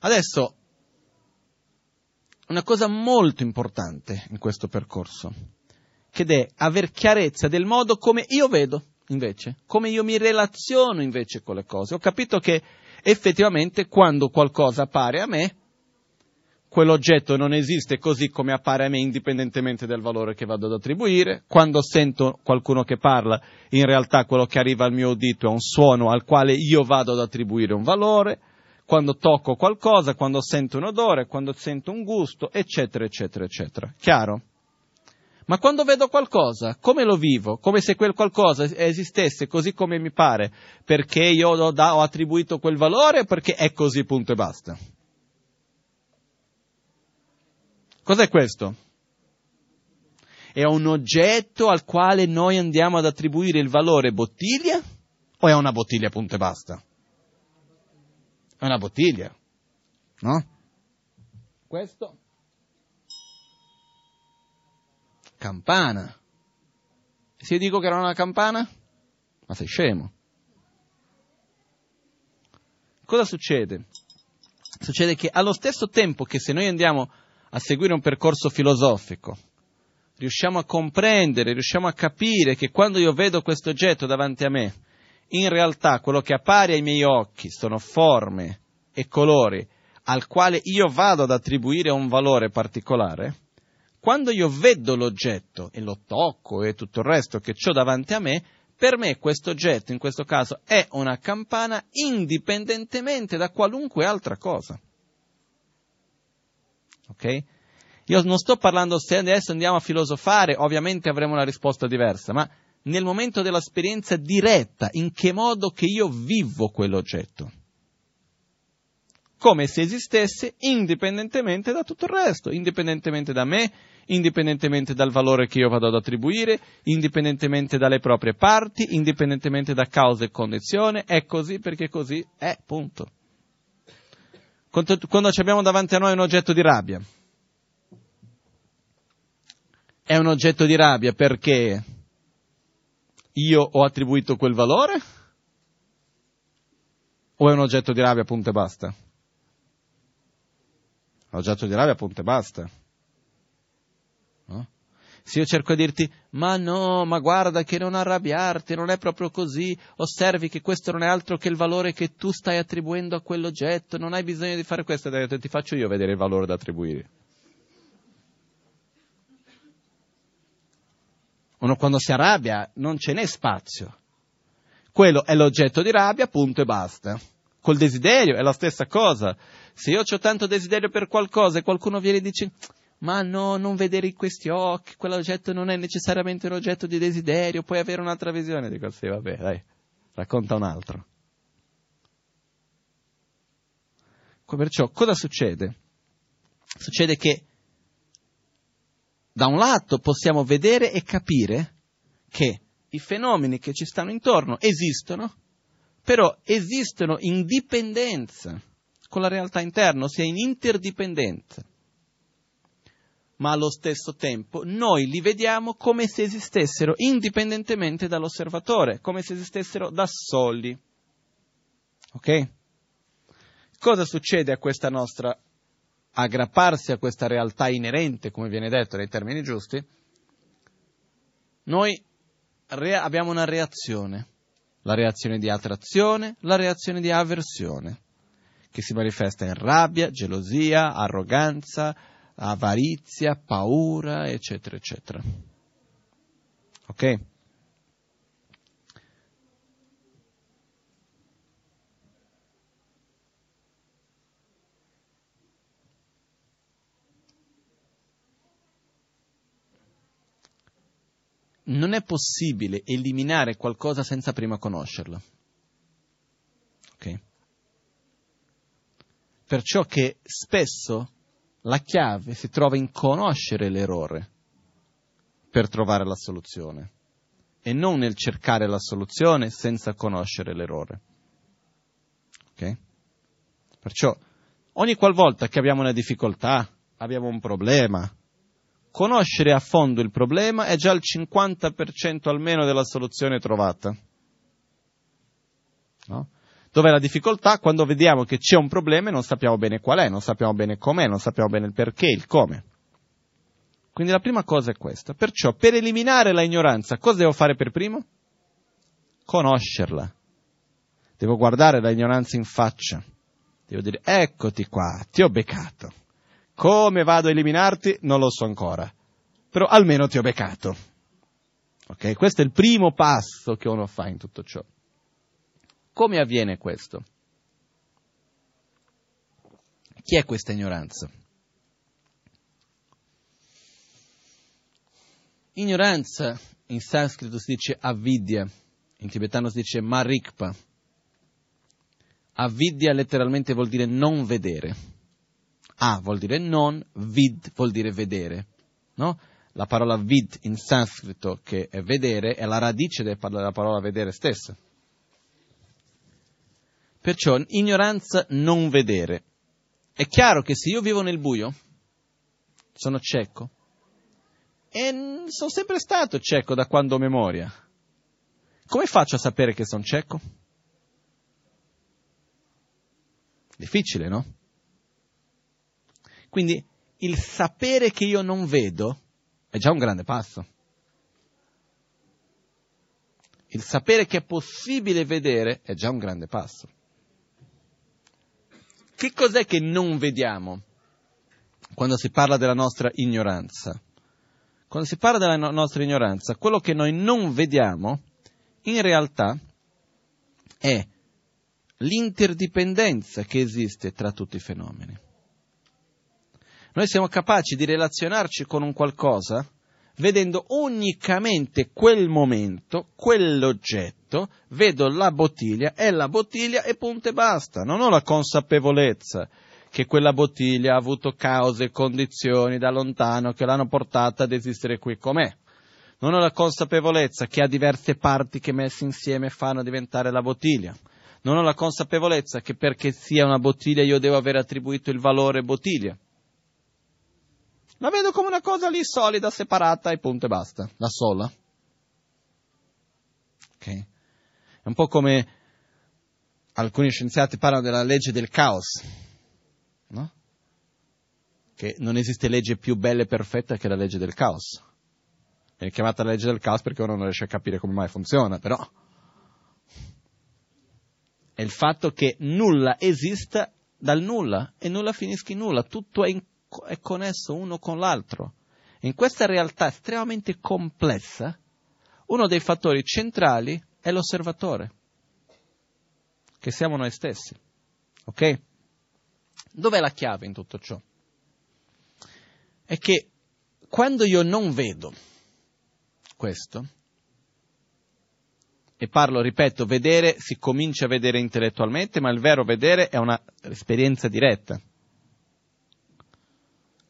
B: Adesso, una cosa molto importante in questo percorso, che è aver chiarezza del modo come io vedo, invece, come io mi relaziono invece con le cose. Ho capito che effettivamente quando qualcosa appare a me, quell'oggetto non esiste così come appare a me indipendentemente dal valore che vado ad attribuire. Quando sento qualcuno che parla, in realtà quello che arriva al mio udito è un suono al quale io vado ad attribuire un valore. Quando tocco qualcosa, quando sento un odore, quando sento un gusto, eccetera, eccetera, eccetera. Chiaro? Ma quando vedo qualcosa, come lo vivo? Come se quel qualcosa esistesse così come mi pare, perché io ho, da, ho attribuito quel valore perché è così, punto e basta. Cos'è questo? È un oggetto al quale noi andiamo ad attribuire il valore bottiglia o è una bottiglia, punto e basta? È una bottiglia, no? Questo campana. Se io dico che era una campana, ma sei scemo. Cosa succede? Succede che allo stesso tempo che se noi andiamo a seguire un percorso filosofico, riusciamo a comprendere, riusciamo a capire che quando io vedo questo oggetto davanti a me, in realtà quello che appare ai miei occhi sono forme e colori al quale io vado ad attribuire un valore particolare, quando io vedo l'oggetto e lo tocco e tutto il resto che ho davanti a me, per me questo oggetto, in questo caso, è una campana indipendentemente da qualunque altra cosa. Ok? Io non sto parlando se adesso andiamo a filosofare, ovviamente avremo una risposta diversa, ma nel momento dell'esperienza diretta, in che modo che io vivo quell'oggetto come se esistesse indipendentemente da tutto il resto, indipendentemente da me, indipendentemente dal valore che io vado ad attribuire, indipendentemente dalle proprie parti, indipendentemente da causa e condizione, è così perché così è, punto. Quando abbiamo davanti a noi un oggetto di rabbia, è un oggetto di rabbia perché io ho attribuito quel valore? O è un oggetto di rabbia, punto e basta? L'oggetto di rabbia, punto e basta. No? Se io cerco di dirti, ma no, ma guarda che non arrabbiarti, non è proprio così, osservi che questo non è altro che il valore che tu stai attribuendo a quell'oggetto, non hai bisogno di fare questo, ti faccio io vedere il valore da attribuire. Uno quando si arrabbia non ce n'è spazio. Quello è l'oggetto di rabbia, punto e basta. Col desiderio è la stessa cosa. Se io ho tanto desiderio per qualcosa e qualcuno viene e dice ma no, non vedere in questi occhi, quell'oggetto non è necessariamente un oggetto di desiderio, puoi avere un'altra visione. Dico sì, vabbè, dai, racconta un altro. Perciò cosa succede? Succede che da un lato possiamo vedere e capire che i fenomeni che ci stanno intorno esistono, però esistono in dipendenza con la realtà interna, ossia in interdipendenza. Ma allo stesso tempo noi li vediamo come se esistessero indipendentemente dall'osservatore, come se esistessero da soli. Ok? Cosa succede a questa nostra aggrapparsi a questa realtà inerente, come viene detto nei termini giusti? Noi re- abbiamo una reazione, la reazione di attrazione, la reazione di avversione che si manifesta in rabbia, gelosia, arroganza, avarizia, paura, eccetera, eccetera. Ok? Non è possibile eliminare qualcosa senza prima conoscerla. Ok? Perciò che spesso la chiave si trova in conoscere l'errore per trovare la soluzione e non nel cercare la soluzione senza conoscere l'errore. Ok? Perciò ogni qualvolta che abbiamo una difficoltà, abbiamo un problema, conoscere a fondo il problema è già il 50% almeno della soluzione trovata. No? Dov'è la difficoltà? Quando vediamo che c'è un problema e non sappiamo bene qual è, non sappiamo bene com'è, non sappiamo bene il perché, il come. Quindi la prima cosa è questa. Perciò, per eliminare la ignoranza, cosa devo fare per primo? Conoscerla. Devo guardare la ignoranza in faccia. Devo dire, eccoti qua, ti ho beccato. Come vado a eliminarti? Non lo so ancora. Però almeno ti ho beccato. Ok? Questo è il primo passo che uno fa in tutto ciò. Come avviene questo? Chi è questa ignoranza? Ignoranza in sanscrito si dice avidya, in tibetano si dice marikpa. Avidya letteralmente vuol dire non vedere. A vuol dire non, vid vuol dire vedere. No? La parola vid in sanscrito, che è vedere, è la radice della parola vedere stessa. Perciò ignoranza non vedere. È chiaro che se io vivo nel buio, sono cieco, e sono sempre stato cieco da quando ho memoria. Come faccio a sapere che sono cieco? Difficile, no? Quindi il sapere che io non vedo è già un grande passo. Il sapere che è possibile vedere è già un grande passo. Che cos'è che non vediamo quando si parla della nostra ignoranza? Quando si parla della no- nostra ignoranza, quello che noi non vediamo in realtà è l'interdipendenza che esiste tra tutti i fenomeni. Noi siamo capaci di relazionarci con un qualcosa vedendo unicamente quel momento, quell'oggetto, vedo la bottiglia, è la bottiglia e punto e basta. Non ho la consapevolezza che quella bottiglia ha avuto cause e condizioni da lontano che l'hanno portata ad esistere qui com'è. Non ho la consapevolezza che ha diverse parti che messe insieme fanno diventare la bottiglia. Non ho la consapevolezza che perché sia una bottiglia io devo aver attribuito il valore bottiglia. La vedo come una cosa lì solida, separata e punto e basta, da sola. Ok? È un po' come alcuni scienziati parlano della legge del caos, no? Che non esiste legge più bella e perfetta che la legge del caos. È chiamata legge del caos perché uno non riesce a capire come mai funziona, però è il fatto che nulla esista dal nulla e nulla finisca in nulla, tutto è in è connesso uno con l'altro. In questa realtà estremamente complessa, uno dei fattori centrali è l'osservatore, che siamo noi stessi. Ok? Dov'è la chiave in tutto ciò? È che quando io non vedo questo, e parlo, ripeto, vedere si comincia a vedere intellettualmente, ma il vero vedere è un'esperienza diretta.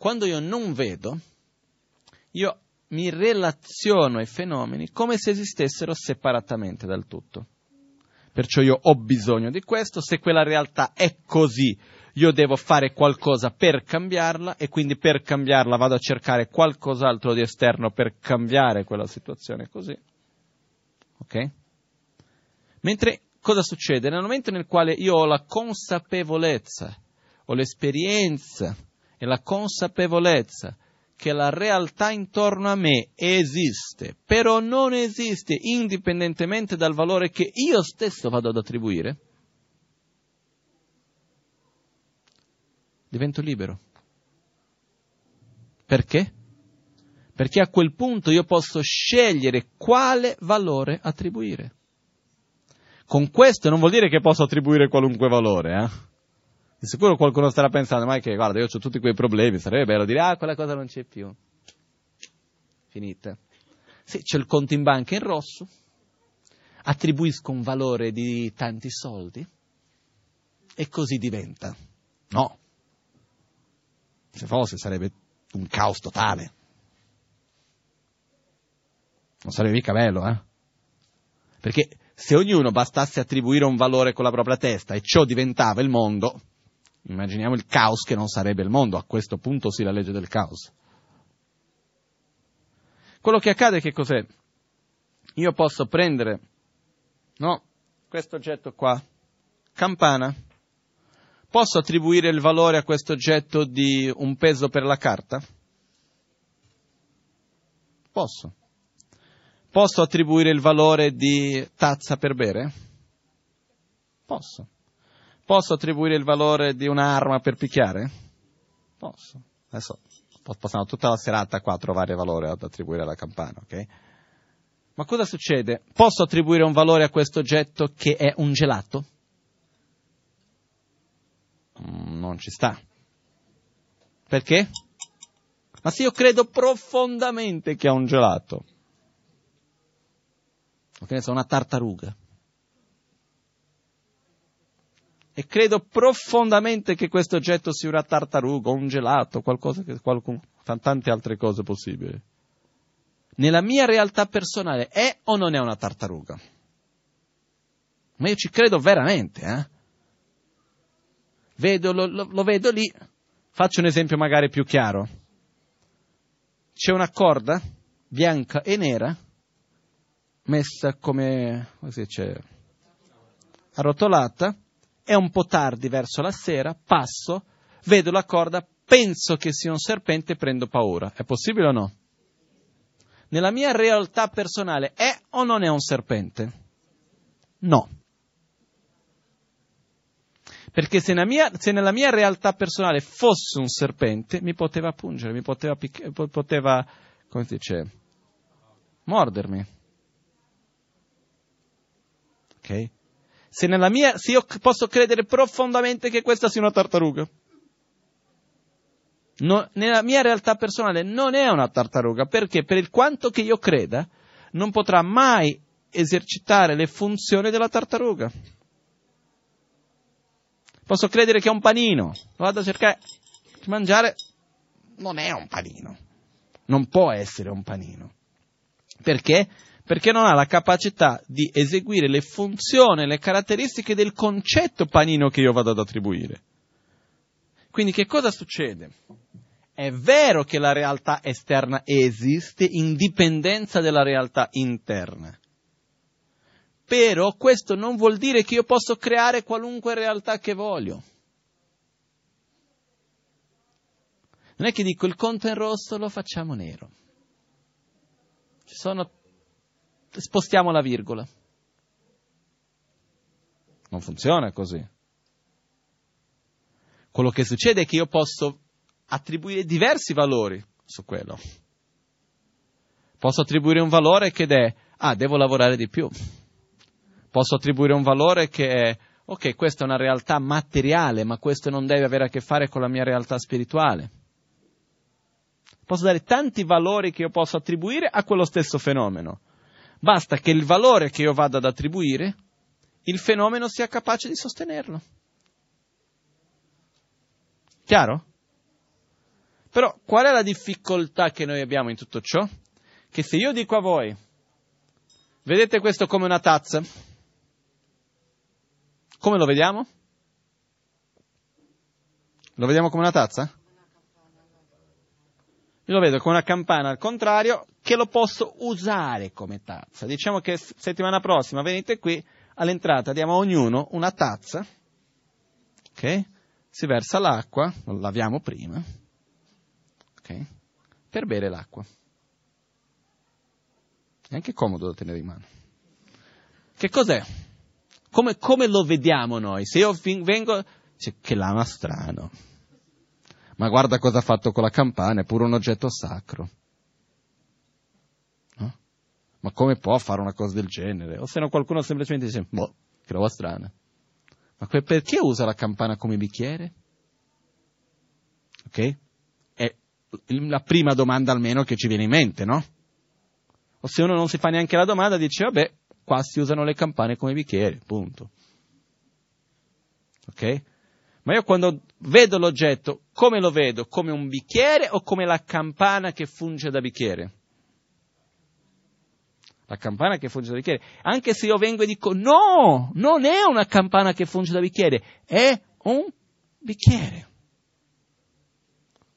B: Quando io non vedo, io mi relaziono ai fenomeni come se esistessero separatamente dal tutto. Perciò io ho bisogno di questo, se quella realtà è così, io devo fare qualcosa per cambiarla e quindi per cambiarla vado a cercare qualcos'altro di esterno per cambiare quella situazione così. Ok? Mentre cosa succede? Nel momento nel quale io ho la consapevolezza, ho l'esperienza e la consapevolezza che la realtà intorno a me esiste, però non esiste indipendentemente dal valore che io stesso vado ad attribuire, divento libero. Perché? Perché a quel punto io posso scegliere quale valore attribuire. Con questo non vuol dire che posso attribuire qualunque valore, eh? Di sicuro qualcuno starà pensando, ma che guarda, io ho tutti quei problemi, sarebbe bello dire, ah, quella cosa non c'è più. Finita. Sì, c'è il conto in banca in rosso, attribuisco un valore di tanti soldi e così diventa. No. Se fosse sarebbe un caos totale. Non sarebbe mica bello, eh? Perché se ognuno bastasse attribuire un valore con la propria testa e ciò diventava il mondo, Immaginiamo il caos che non sarebbe il mondo, a questo punto sì la legge del caos. Quello che accade che cos'è? Io posso prendere, no, questo oggetto qua, campana, posso attribuire il valore a questo oggetto di un peso per la carta? Posso. Posso attribuire il valore di tazza per bere? Posso. Posso attribuire il valore di un'arma per picchiare? Posso. Adesso passiamo tutta la serata qua a trovare valore ad attribuire alla campana, ok? Ma cosa succede? Posso attribuire un valore a questo oggetto che è un gelato? Mm, non ci sta. Perché? Ma se io credo profondamente che è un gelato, o che ne so, una tartaruga, e credo profondamente che questo oggetto sia una tartaruga, un gelato, qualcosa che, qualcun, tante altre cose possibili. Nella mia realtà personale è o non è una tartaruga? Ma io ci credo veramente, eh? Vedo, lo, lo, lo vedo lì. Faccio un esempio magari più chiaro. C'è una corda bianca e nera messa come, come si dice, arrotolata è un po' tardi verso la sera, passo, vedo la corda, penso che sia un serpente e prendo paura. È possibile o no? Nella mia realtà personale è o non è un serpente? No. Perché se nella, mia, se nella mia realtà personale fosse un serpente, mi poteva pungere, mi poteva, poteva come si dice, mordermi. Ok? Se, mia, se io posso credere profondamente che questa sia una tartaruga. No, nella mia realtà personale non è una tartaruga, perché per il quanto che io creda, non potrà mai esercitare le funzioni della tartaruga. Posso credere che è un panino, lo vado a cercare di mangiare, non è un panino, non può essere un panino. Perché? Perché non ha la capacità di eseguire le funzioni, le caratteristiche del concetto panino che io vado ad attribuire. Quindi che cosa succede? È vero che la realtà esterna esiste in dipendenza della realtà interna. Però questo non vuol dire che io posso creare qualunque realtà che voglio. Non è che dico il conto in rosso lo facciamo nero. Ci sono spostiamo la virgola. Non funziona così. Quello che succede è che io posso attribuire diversi valori su quello. Posso attribuire un valore che è, ah, devo lavorare di più. Posso attribuire un valore che è, ok, questa è una realtà materiale, ma questo non deve avere a che fare con la mia realtà spirituale. Posso dare tanti valori che io posso attribuire a quello stesso fenomeno. Basta che il valore che io vado ad attribuire, il fenomeno sia capace di sostenerlo. Chiaro? Però qual è la difficoltà che noi abbiamo in tutto ciò? Che se io dico a voi, vedete questo come una tazza, come lo vediamo? Lo vediamo come una tazza? Io lo vedo come una campana al contrario che lo posso usare come tazza. Diciamo che settimana prossima venite qui, all'entrata diamo a ognuno una tazza, ok? Si versa l'acqua, lo laviamo prima, ok? Per bere l'acqua. È anche comodo da tenere in mano. Che cos'è? Come, come lo vediamo noi? Se io vengo, dice, che lama strano. Ma guarda cosa ha fatto con la campana, è pure un oggetto sacro. No? Ma come può fare una cosa del genere? O se no qualcuno semplicemente dice, boh, che roba strana. Ma perché usa la campana come bicchiere? Ok? È la prima domanda almeno che ci viene in mente, no? O se uno non si fa neanche la domanda, dice, vabbè, qua si usano le campane come bicchieri, punto. Ok? Ma io quando vedo l'oggetto, come lo vedo? Come un bicchiere o come la campana che funge da bicchiere? La campana che funge da bicchiere. Anche se io vengo e dico no, non è una campana che funge da bicchiere, è un bicchiere.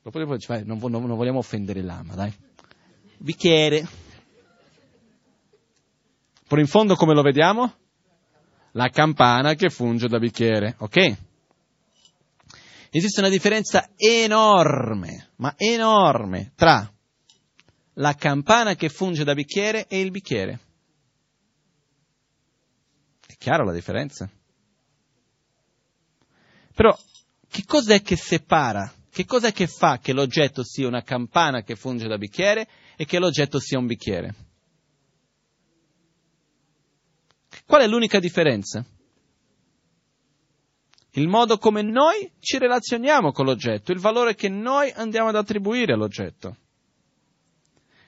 B: Dopo dice, non, non, non vogliamo offendere l'ama, dai. Bicchiere. Però in fondo come lo vediamo? La campana che funge da bicchiere, ok? Esiste una differenza enorme, ma enorme, tra la campana che funge da bicchiere e il bicchiere. È chiara la differenza? Però, che cos'è che separa? Che cos'è che fa che l'oggetto sia una campana che funge da bicchiere e che l'oggetto sia un bicchiere? Qual è l'unica differenza? Il modo come noi ci relazioniamo con l'oggetto, il valore che noi andiamo ad attribuire all'oggetto.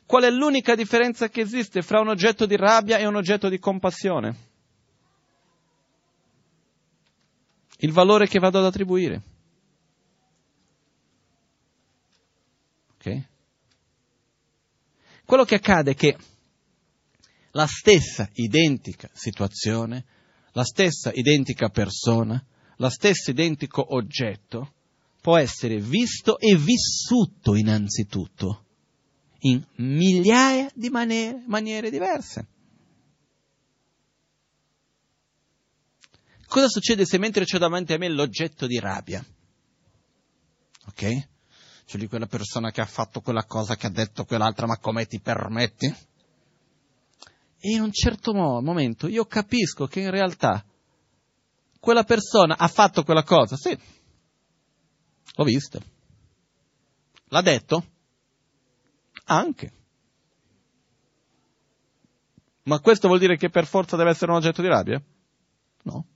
B: Qual è l'unica differenza che esiste fra un oggetto di rabbia e un oggetto di compassione? Il valore che vado ad attribuire. Ok? Quello che accade è che la stessa identica situazione, la stessa identica persona, la stessa identico oggetto può essere visto e vissuto innanzitutto in migliaia di maniere, maniere diverse. Cosa succede se mentre c'è davanti a me l'oggetto di rabbia? Ok? C'è lì quella persona che ha fatto quella cosa, che ha detto quell'altra, ma come ti permetti? E in un certo momento io capisco che in realtà quella persona ha fatto quella cosa. Sì, l'ho vista. L'ha detto? Anche. Ma questo vuol dire che per forza deve essere un oggetto di rabbia? No.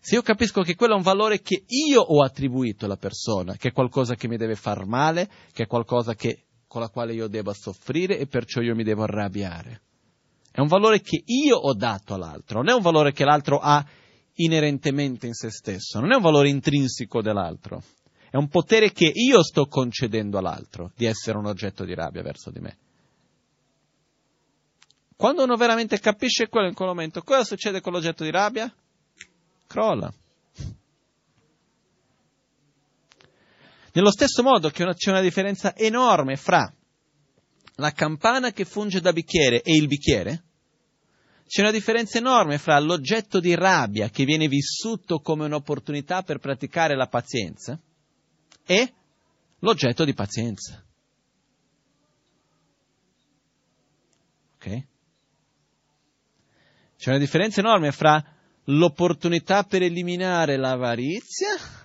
B: Se io capisco che quello è un valore che io ho attribuito alla persona, che è qualcosa che mi deve far male, che è qualcosa che, con la quale io devo soffrire e perciò io mi devo arrabbiare. È un valore che io ho dato all'altro, non è un valore che l'altro ha inerentemente in se stesso, non è un valore intrinseco dell'altro, è un potere che io sto concedendo all'altro di essere un oggetto di rabbia verso di me. Quando uno veramente capisce quello in quel momento, cosa succede con l'oggetto di rabbia? crolla. Nello stesso modo che c'è una differenza enorme fra la campana che funge da bicchiere e il bicchiere, c'è una differenza enorme fra l'oggetto di rabbia che viene vissuto come un'opportunità per praticare la pazienza e l'oggetto di pazienza. Ok? C'è una differenza enorme fra l'opportunità per eliminare l'avarizia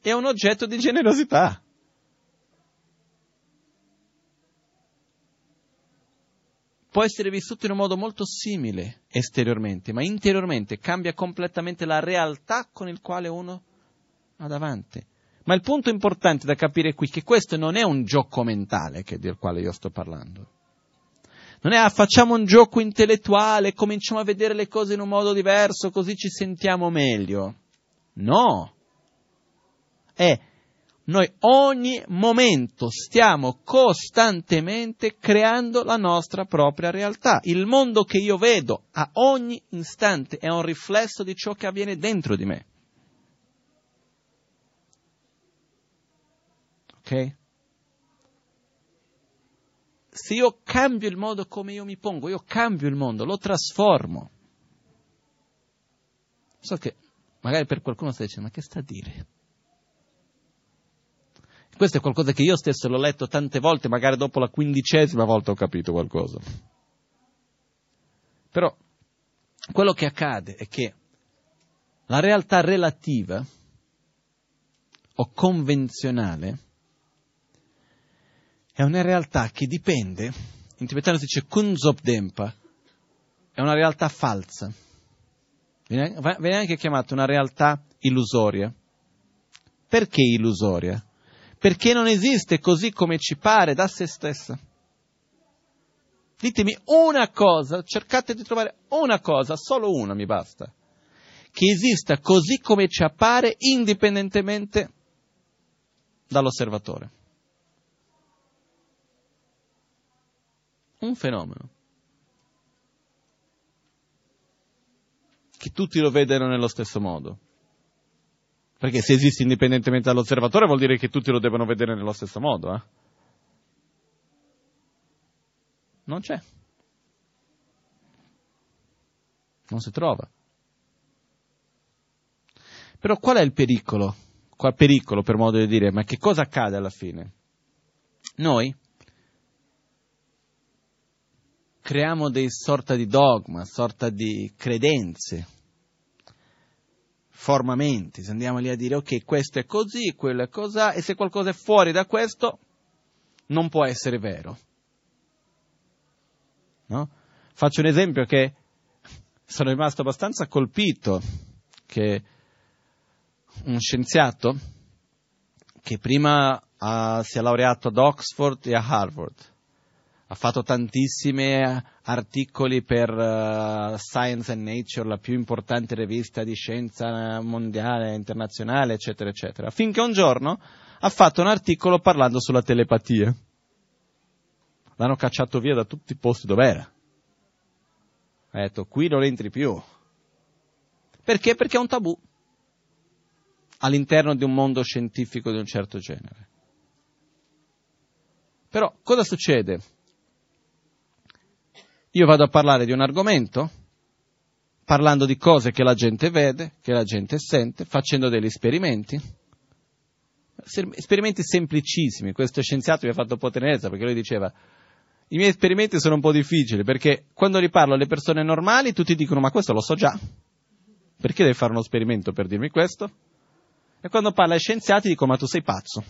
B: è un oggetto di generosità. Può essere vissuto in un modo molto simile esteriormente, ma interiormente cambia completamente la realtà con il quale uno ha davanti. Ma il punto importante da capire qui è che questo non è un gioco mentale che, del quale io sto parlando. Non è ah, facciamo un gioco intellettuale, cominciamo a vedere le cose in un modo diverso, così ci sentiamo meglio. No. È noi ogni momento stiamo costantemente creando la nostra propria realtà. Il mondo che io vedo a ogni istante è un riflesso di ciò che avviene dentro di me. Ok? se io cambio il modo come io mi pongo, io cambio il mondo, lo trasformo. So che magari per qualcuno sta dicendo, ma che sta a dire? Questo è qualcosa che io stesso l'ho letto tante volte, magari dopo la quindicesima volta ho capito qualcosa. Però quello che accade è che la realtà relativa o convenzionale è una realtà che dipende, in tibetano si dice kunzopdempa, è una realtà falsa. Viene anche chiamata una realtà illusoria. Perché illusoria? Perché non esiste così come ci pare da se stessa. Ditemi una cosa, cercate di trovare una cosa, solo una mi basta, che esista così come ci appare indipendentemente dall'osservatore. un fenomeno. Che tutti lo vedano nello stesso modo. Perché se esiste indipendentemente dall'osservatore vuol dire che tutti lo devono vedere nello stesso modo. Eh? Non c'è. Non si trova. Però qual è il pericolo? Qual pericolo per modo di dire? Ma che cosa accade alla fine? Noi creiamo dei sorta di dogma, sorta di credenze, formamenti, se andiamo lì a dire ok, questo è così, quello è così, e se qualcosa è fuori da questo, non può essere vero. No? Faccio un esempio che (laughs) sono rimasto abbastanza colpito, che un scienziato che prima uh, si è laureato ad Oxford e a Harvard, ha fatto tantissimi articoli per uh, Science and Nature, la più importante rivista di scienza mondiale, internazionale, eccetera, eccetera, finché un giorno ha fatto un articolo parlando sulla telepatia. L'hanno cacciato via da tutti i posti dove era. Ha detto, qui non entri più. Perché? Perché è un tabù all'interno di un mondo scientifico di un certo genere. Però cosa succede? Io vado a parlare di un argomento, parlando di cose che la gente vede, che la gente sente, facendo degli esperimenti. Esperimenti semplicissimi. Questo scienziato mi ha fatto un po' tenerezza perché lui diceva i miei esperimenti sono un po' difficili perché quando li parlo alle persone normali tutti dicono ma questo lo so già. Perché devi fare uno esperimento per dirmi questo? E quando parla ai scienziati dico ma tu sei pazzo.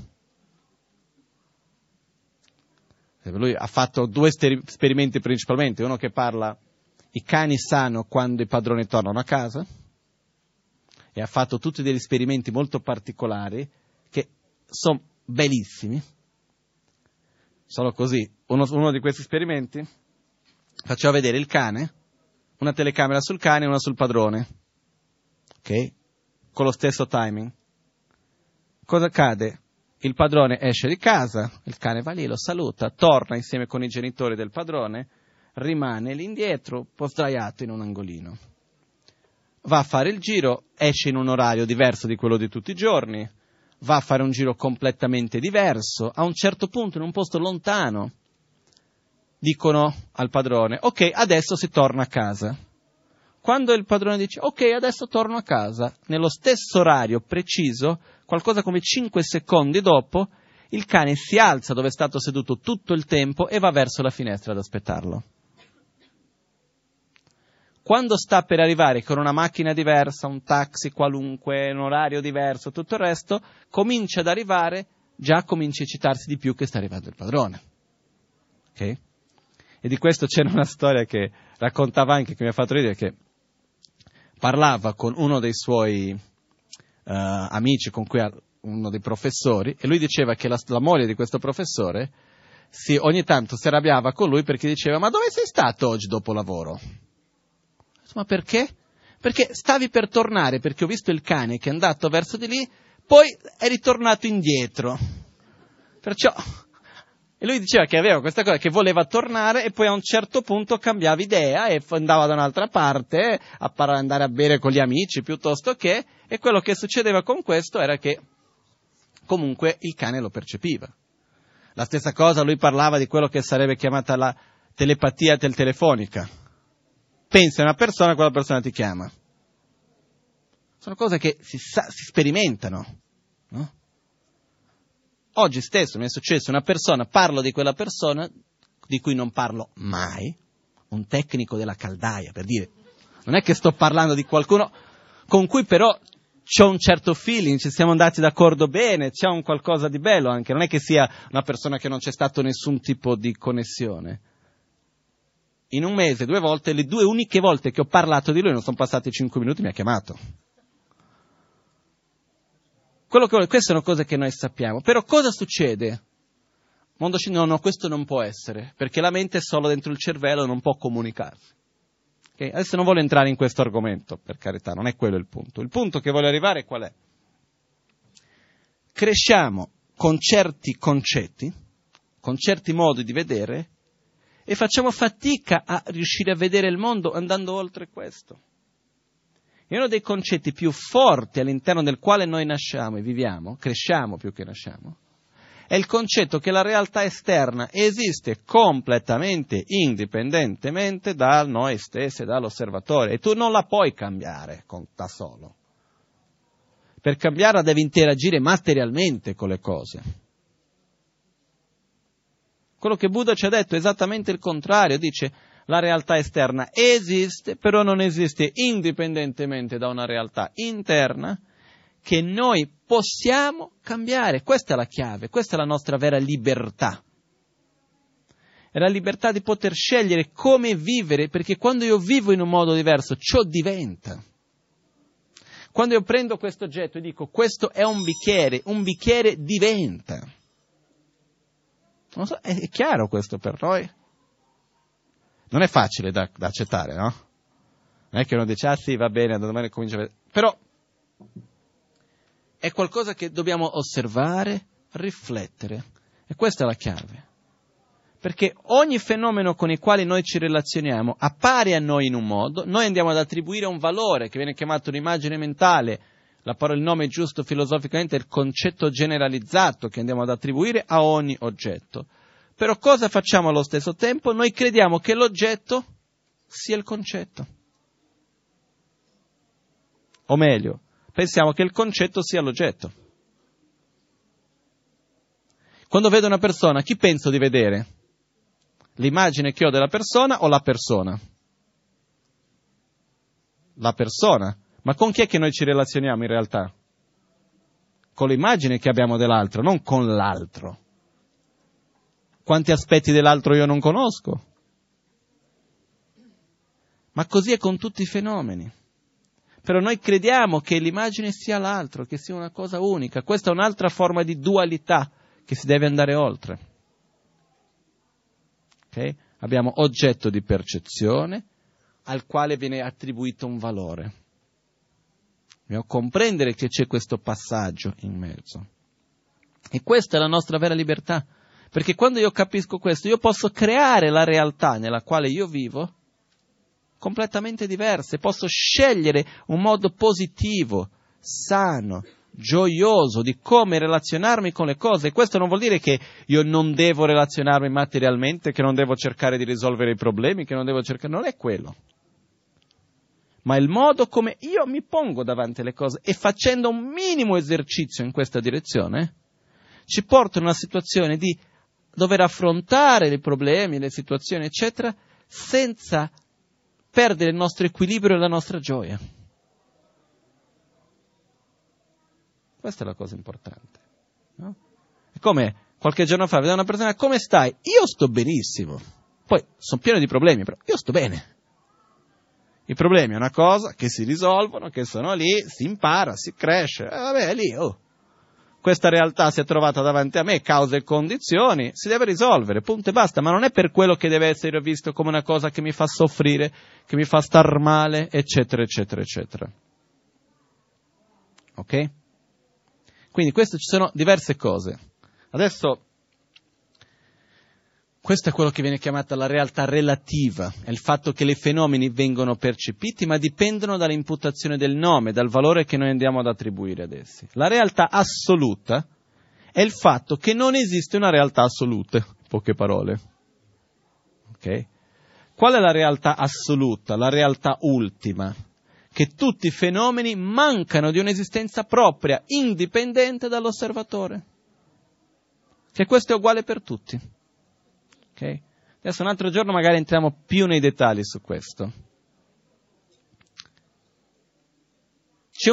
B: Lui ha fatto due esperimenti principalmente, uno che parla i cani sanno quando i padroni tornano a casa e ha fatto tutti degli esperimenti molto particolari che sono bellissimi. Solo così, uno, uno di questi esperimenti faceva vedere il cane, una telecamera sul cane e una sul padrone, ok? Con lo stesso timing. Cosa accade? Il padrone esce di casa, il cane va lì, lo saluta, torna insieme con i genitori del padrone, rimane lì indietro, un po' sdraiato in un angolino. Va a fare il giro, esce in un orario diverso di quello di tutti i giorni, va a fare un giro completamente diverso, a un certo punto in un posto lontano dicono al padrone, ok, adesso si torna a casa. Quando il padrone dice, ok, adesso torno a casa, nello stesso orario preciso, qualcosa come 5 secondi dopo, il cane si alza dove è stato seduto tutto il tempo e va verso la finestra ad aspettarlo. Quando sta per arrivare con una macchina diversa, un taxi qualunque, un orario diverso, tutto il resto, comincia ad arrivare, già comincia a citarsi di più che sta arrivando il padrone. Ok? E di questo c'era una storia che raccontava anche, che mi ha fatto ridere, che parlava con uno dei suoi uh, amici, con cui ha uno dei professori, e lui diceva che la, la moglie di questo professore si, ogni tanto si arrabbiava con lui perché diceva ma dove sei stato oggi dopo lavoro? Ma perché? Perché stavi per tornare, perché ho visto il cane che è andato verso di lì, poi è ritornato indietro. Perciò e lui diceva che aveva questa cosa, che voleva tornare e poi a un certo punto cambiava idea e andava da un'altra parte a andare a bere con gli amici piuttosto che, e quello che succedeva con questo era che comunque il cane lo percepiva. La stessa cosa lui parlava di quello che sarebbe chiamata la telepatia telefonica. Pensa a una persona quella persona ti chiama. Sono cose che si, sa, si sperimentano. No? Oggi stesso mi è successo una persona, parlo di quella persona di cui non parlo mai, un tecnico della caldaia, per dire, non è che sto parlando di qualcuno con cui però c'è un certo feeling, ci siamo andati d'accordo bene, c'è un qualcosa di bello anche, non è che sia una persona che non c'è stato nessun tipo di connessione. In un mese, due volte, le due uniche volte che ho parlato di lui non sono passati cinque minuti, mi ha chiamato. Quello che, queste sono cose che noi sappiamo. Però cosa succede? Mondo scientifico, no, no, questo non può essere, perché la mente è solo dentro il cervello e non può comunicarsi. Okay? Adesso non voglio entrare in questo argomento, per carità, non è quello il punto. Il punto che voglio arrivare qual è? Cresciamo con certi concetti, con certi modi di vedere, e facciamo fatica a riuscire a vedere il mondo andando oltre questo. E uno dei concetti più forti all'interno del quale noi nasciamo e viviamo, cresciamo più che nasciamo, è il concetto che la realtà esterna esiste completamente indipendentemente da noi stessi, dall'osservatore, e tu non la puoi cambiare con, da solo. Per cambiarla devi interagire materialmente con le cose. Quello che Buddha ci ha detto è esattamente il contrario, dice la realtà esterna esiste, però non esiste indipendentemente da una realtà interna che noi possiamo cambiare. Questa è la chiave, questa è la nostra vera libertà. È la libertà di poter scegliere come vivere, perché quando io vivo in un modo diverso, ciò diventa. Quando io prendo questo oggetto e dico questo è un bicchiere, un bicchiere diventa. So, è, chiaro questo per noi? Non è facile da, da, accettare, no? Non è che uno dice, ah sì, va bene, da domani comincia a vedere. Però è qualcosa che dobbiamo osservare, riflettere. E questa è la chiave. Perché ogni fenomeno con il quale noi ci relazioniamo appare a noi in un modo, noi andiamo ad attribuire un valore che viene chiamato un'immagine mentale, la parola, il nome giusto filosoficamente è il concetto generalizzato che andiamo ad attribuire a ogni oggetto. Però cosa facciamo allo stesso tempo? Noi crediamo che l'oggetto sia il concetto. O meglio, pensiamo che il concetto sia l'oggetto. Quando vedo una persona, chi penso di vedere? L'immagine che ho della persona o la persona? La persona. Ma con chi è che noi ci relazioniamo in realtà? Con l'immagine che abbiamo dell'altro, non con l'altro. Quanti aspetti dell'altro io non conosco? Ma così è con tutti i fenomeni. Però noi crediamo che l'immagine sia l'altro, che sia una cosa unica. Questa è un'altra forma di dualità che si deve andare oltre. Okay? Abbiamo oggetto di percezione al quale viene attribuito un valore. Dobbiamo comprendere che c'è questo passaggio in mezzo. E questa è la nostra vera libertà. Perché quando io capisco questo, io posso creare la realtà nella quale io vivo completamente diversa. Posso scegliere un modo positivo, sano, gioioso di come relazionarmi con le cose. E questo non vuol dire che io non devo relazionarmi materialmente, che non devo cercare di risolvere i problemi, che non devo cercare. Non è quello ma il modo come io mi pongo davanti alle cose e facendo un minimo esercizio in questa direzione ci porta in una situazione di dover affrontare i problemi, le situazioni, eccetera, senza perdere il nostro equilibrio e la nostra gioia. Questa è la cosa importante. No? È come qualche giorno fa vedevo una persona, come stai? Io sto benissimo. Poi sono pieno di problemi, però io sto bene. I problemi è una cosa che si risolvono, che sono lì, si impara, si cresce, e eh, vabbè, lì, oh. Questa realtà si è trovata davanti a me, cause e condizioni, si deve risolvere, punto e basta, ma non è per quello che deve essere visto come una cosa che mi fa soffrire, che mi fa star male, eccetera, eccetera, eccetera. Ok? Quindi queste ci sono diverse cose. Adesso questo è quello che viene chiamata la realtà relativa, è il fatto che i fenomeni vengono percepiti ma dipendono dall'imputazione del nome, dal valore che noi andiamo ad attribuire ad essi. La realtà assoluta è il fatto che non esiste una realtà assoluta, in poche parole. Okay? Qual è la realtà assoluta, la realtà ultima? Che tutti i fenomeni mancano di un'esistenza propria, indipendente dall'osservatore. Che questo è uguale per tutti. Okay? Adesso un altro giorno magari entriamo più nei dettagli su questo.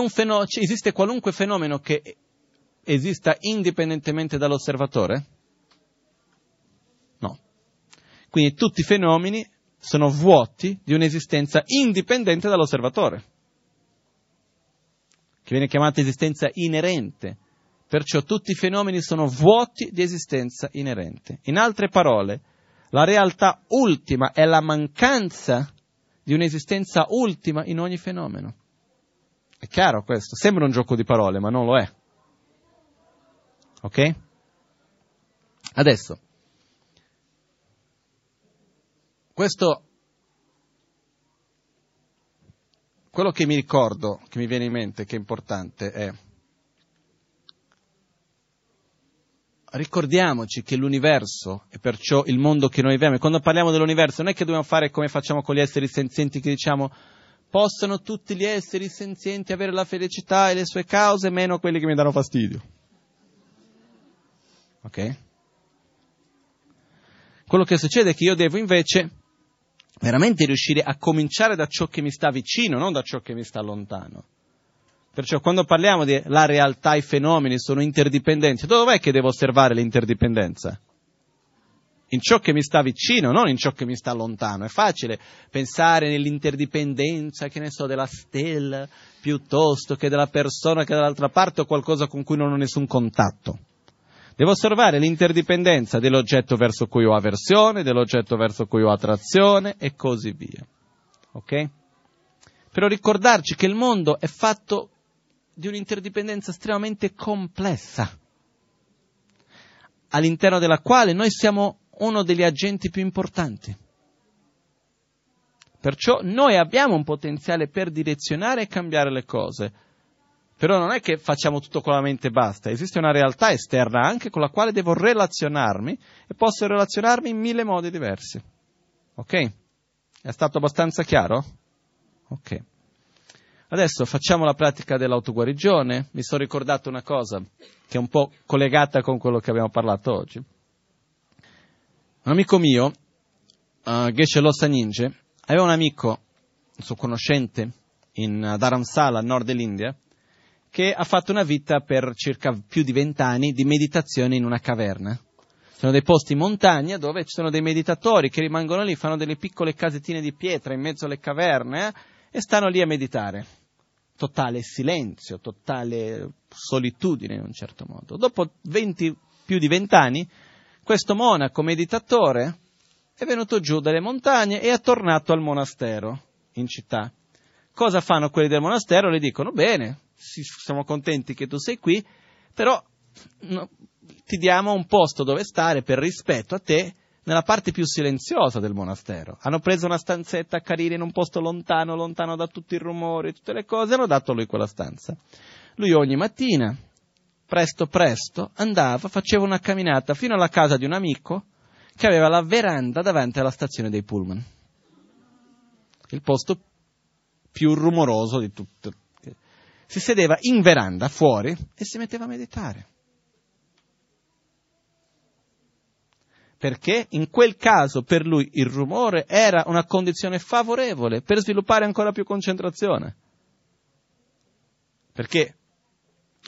B: Feno- esiste qualunque fenomeno che esista indipendentemente dall'osservatore? No. Quindi tutti i fenomeni sono vuoti di un'esistenza indipendente dall'osservatore, che viene chiamata esistenza inerente. Perciò tutti i fenomeni sono vuoti di esistenza inerente. In altre parole, la realtà ultima è la mancanza di un'esistenza ultima in ogni fenomeno. È chiaro questo? Sembra un gioco di parole, ma non lo è. Ok? Adesso, questo, quello che mi ricordo, che mi viene in mente, che è importante, è ricordiamoci che l'universo e perciò il mondo che noi viviamo, e quando parliamo dell'universo non è che dobbiamo fare come facciamo con gli esseri senzienti che diciamo possono tutti gli esseri senzienti avere la felicità e le sue cause meno quelli che mi danno fastidio. Ok? Quello che succede è che io devo invece veramente riuscire a cominciare da ciò che mi sta vicino, non da ciò che mi sta lontano. Perciò quando parliamo di la realtà, i fenomeni sono interdipendenti, dov'è che devo osservare l'interdipendenza? in ciò che mi sta vicino, non in ciò che mi sta lontano. È facile pensare nell'interdipendenza, che ne so, della stella, piuttosto che della persona che è dall'altra parte o qualcosa con cui non ho nessun contatto. Devo osservare l'interdipendenza dell'oggetto verso cui ho avversione, dell'oggetto verso cui ho attrazione e così via. Ok? Però ricordarci che il mondo è fatto di un'interdipendenza estremamente complessa, all'interno della quale noi siamo uno degli agenti più importanti. Perciò noi abbiamo un potenziale per direzionare e cambiare le cose. Però non è che facciamo tutto con la mente e basta, esiste una realtà esterna anche con la quale devo relazionarmi e posso relazionarmi in mille modi diversi. Ok? È stato abbastanza chiaro? Ok. Adesso facciamo la pratica dell'autoguarigione. Mi sono ricordato una cosa che è un po' collegata con quello che abbiamo parlato oggi. Un amico mio, uh, Geshe Losa Ninja, aveva un amico, un suo conoscente, in Dharamsala, a nord dell'India, che ha fatto una vita per circa più di vent'anni di meditazione in una caverna. Sono dei posti in montagna dove ci sono dei meditatori che rimangono lì, fanno delle piccole casettine di pietra in mezzo alle caverne eh, e stanno lì a meditare. Totale silenzio, totale solitudine in un certo modo. Dopo 20, più di vent'anni questo monaco meditatore è venuto giù dalle montagne e è tornato al monastero in città. Cosa fanno quelli del monastero? Le dicono, bene, siamo contenti che tu sei qui, però no, ti diamo un posto dove stare per rispetto a te nella parte più silenziosa del monastero. Hanno preso una stanzetta carina in un posto lontano, lontano da tutti i rumori, tutte le cose, e hanno dato a lui quella stanza. Lui ogni mattina presto presto andava, faceva una camminata fino alla casa di un amico che aveva la veranda davanti alla stazione dei pullman. Il posto più rumoroso di tutto. Si sedeva in veranda fuori e si metteva a meditare. Perché in quel caso per lui il rumore era una condizione favorevole per sviluppare ancora più concentrazione. Perché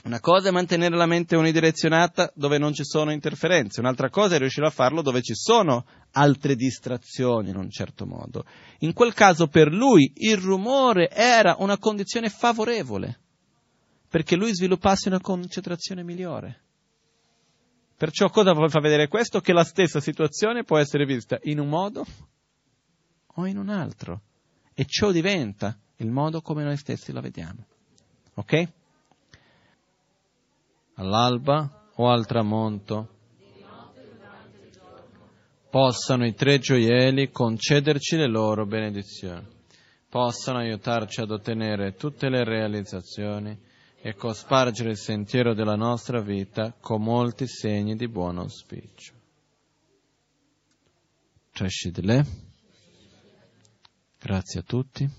B: una cosa è mantenere la mente unidirezionata dove non ci sono interferenze, un'altra cosa è riuscire a farlo dove ci sono altre distrazioni in un certo modo. In quel caso per lui il rumore era una condizione favorevole perché lui sviluppasse una concentrazione migliore. Perciò cosa fa vedere questo? Che la stessa situazione può essere vista in un modo o in un altro. E ciò diventa il modo come noi stessi la vediamo. Ok?
A: all'alba o al tramonto. Possano i tre gioielli concederci le loro benedizioni, possano aiutarci ad ottenere tutte le realizzazioni e cospargere il sentiero della nostra vita con molti segni di buon auspicio. Grazie a tutti.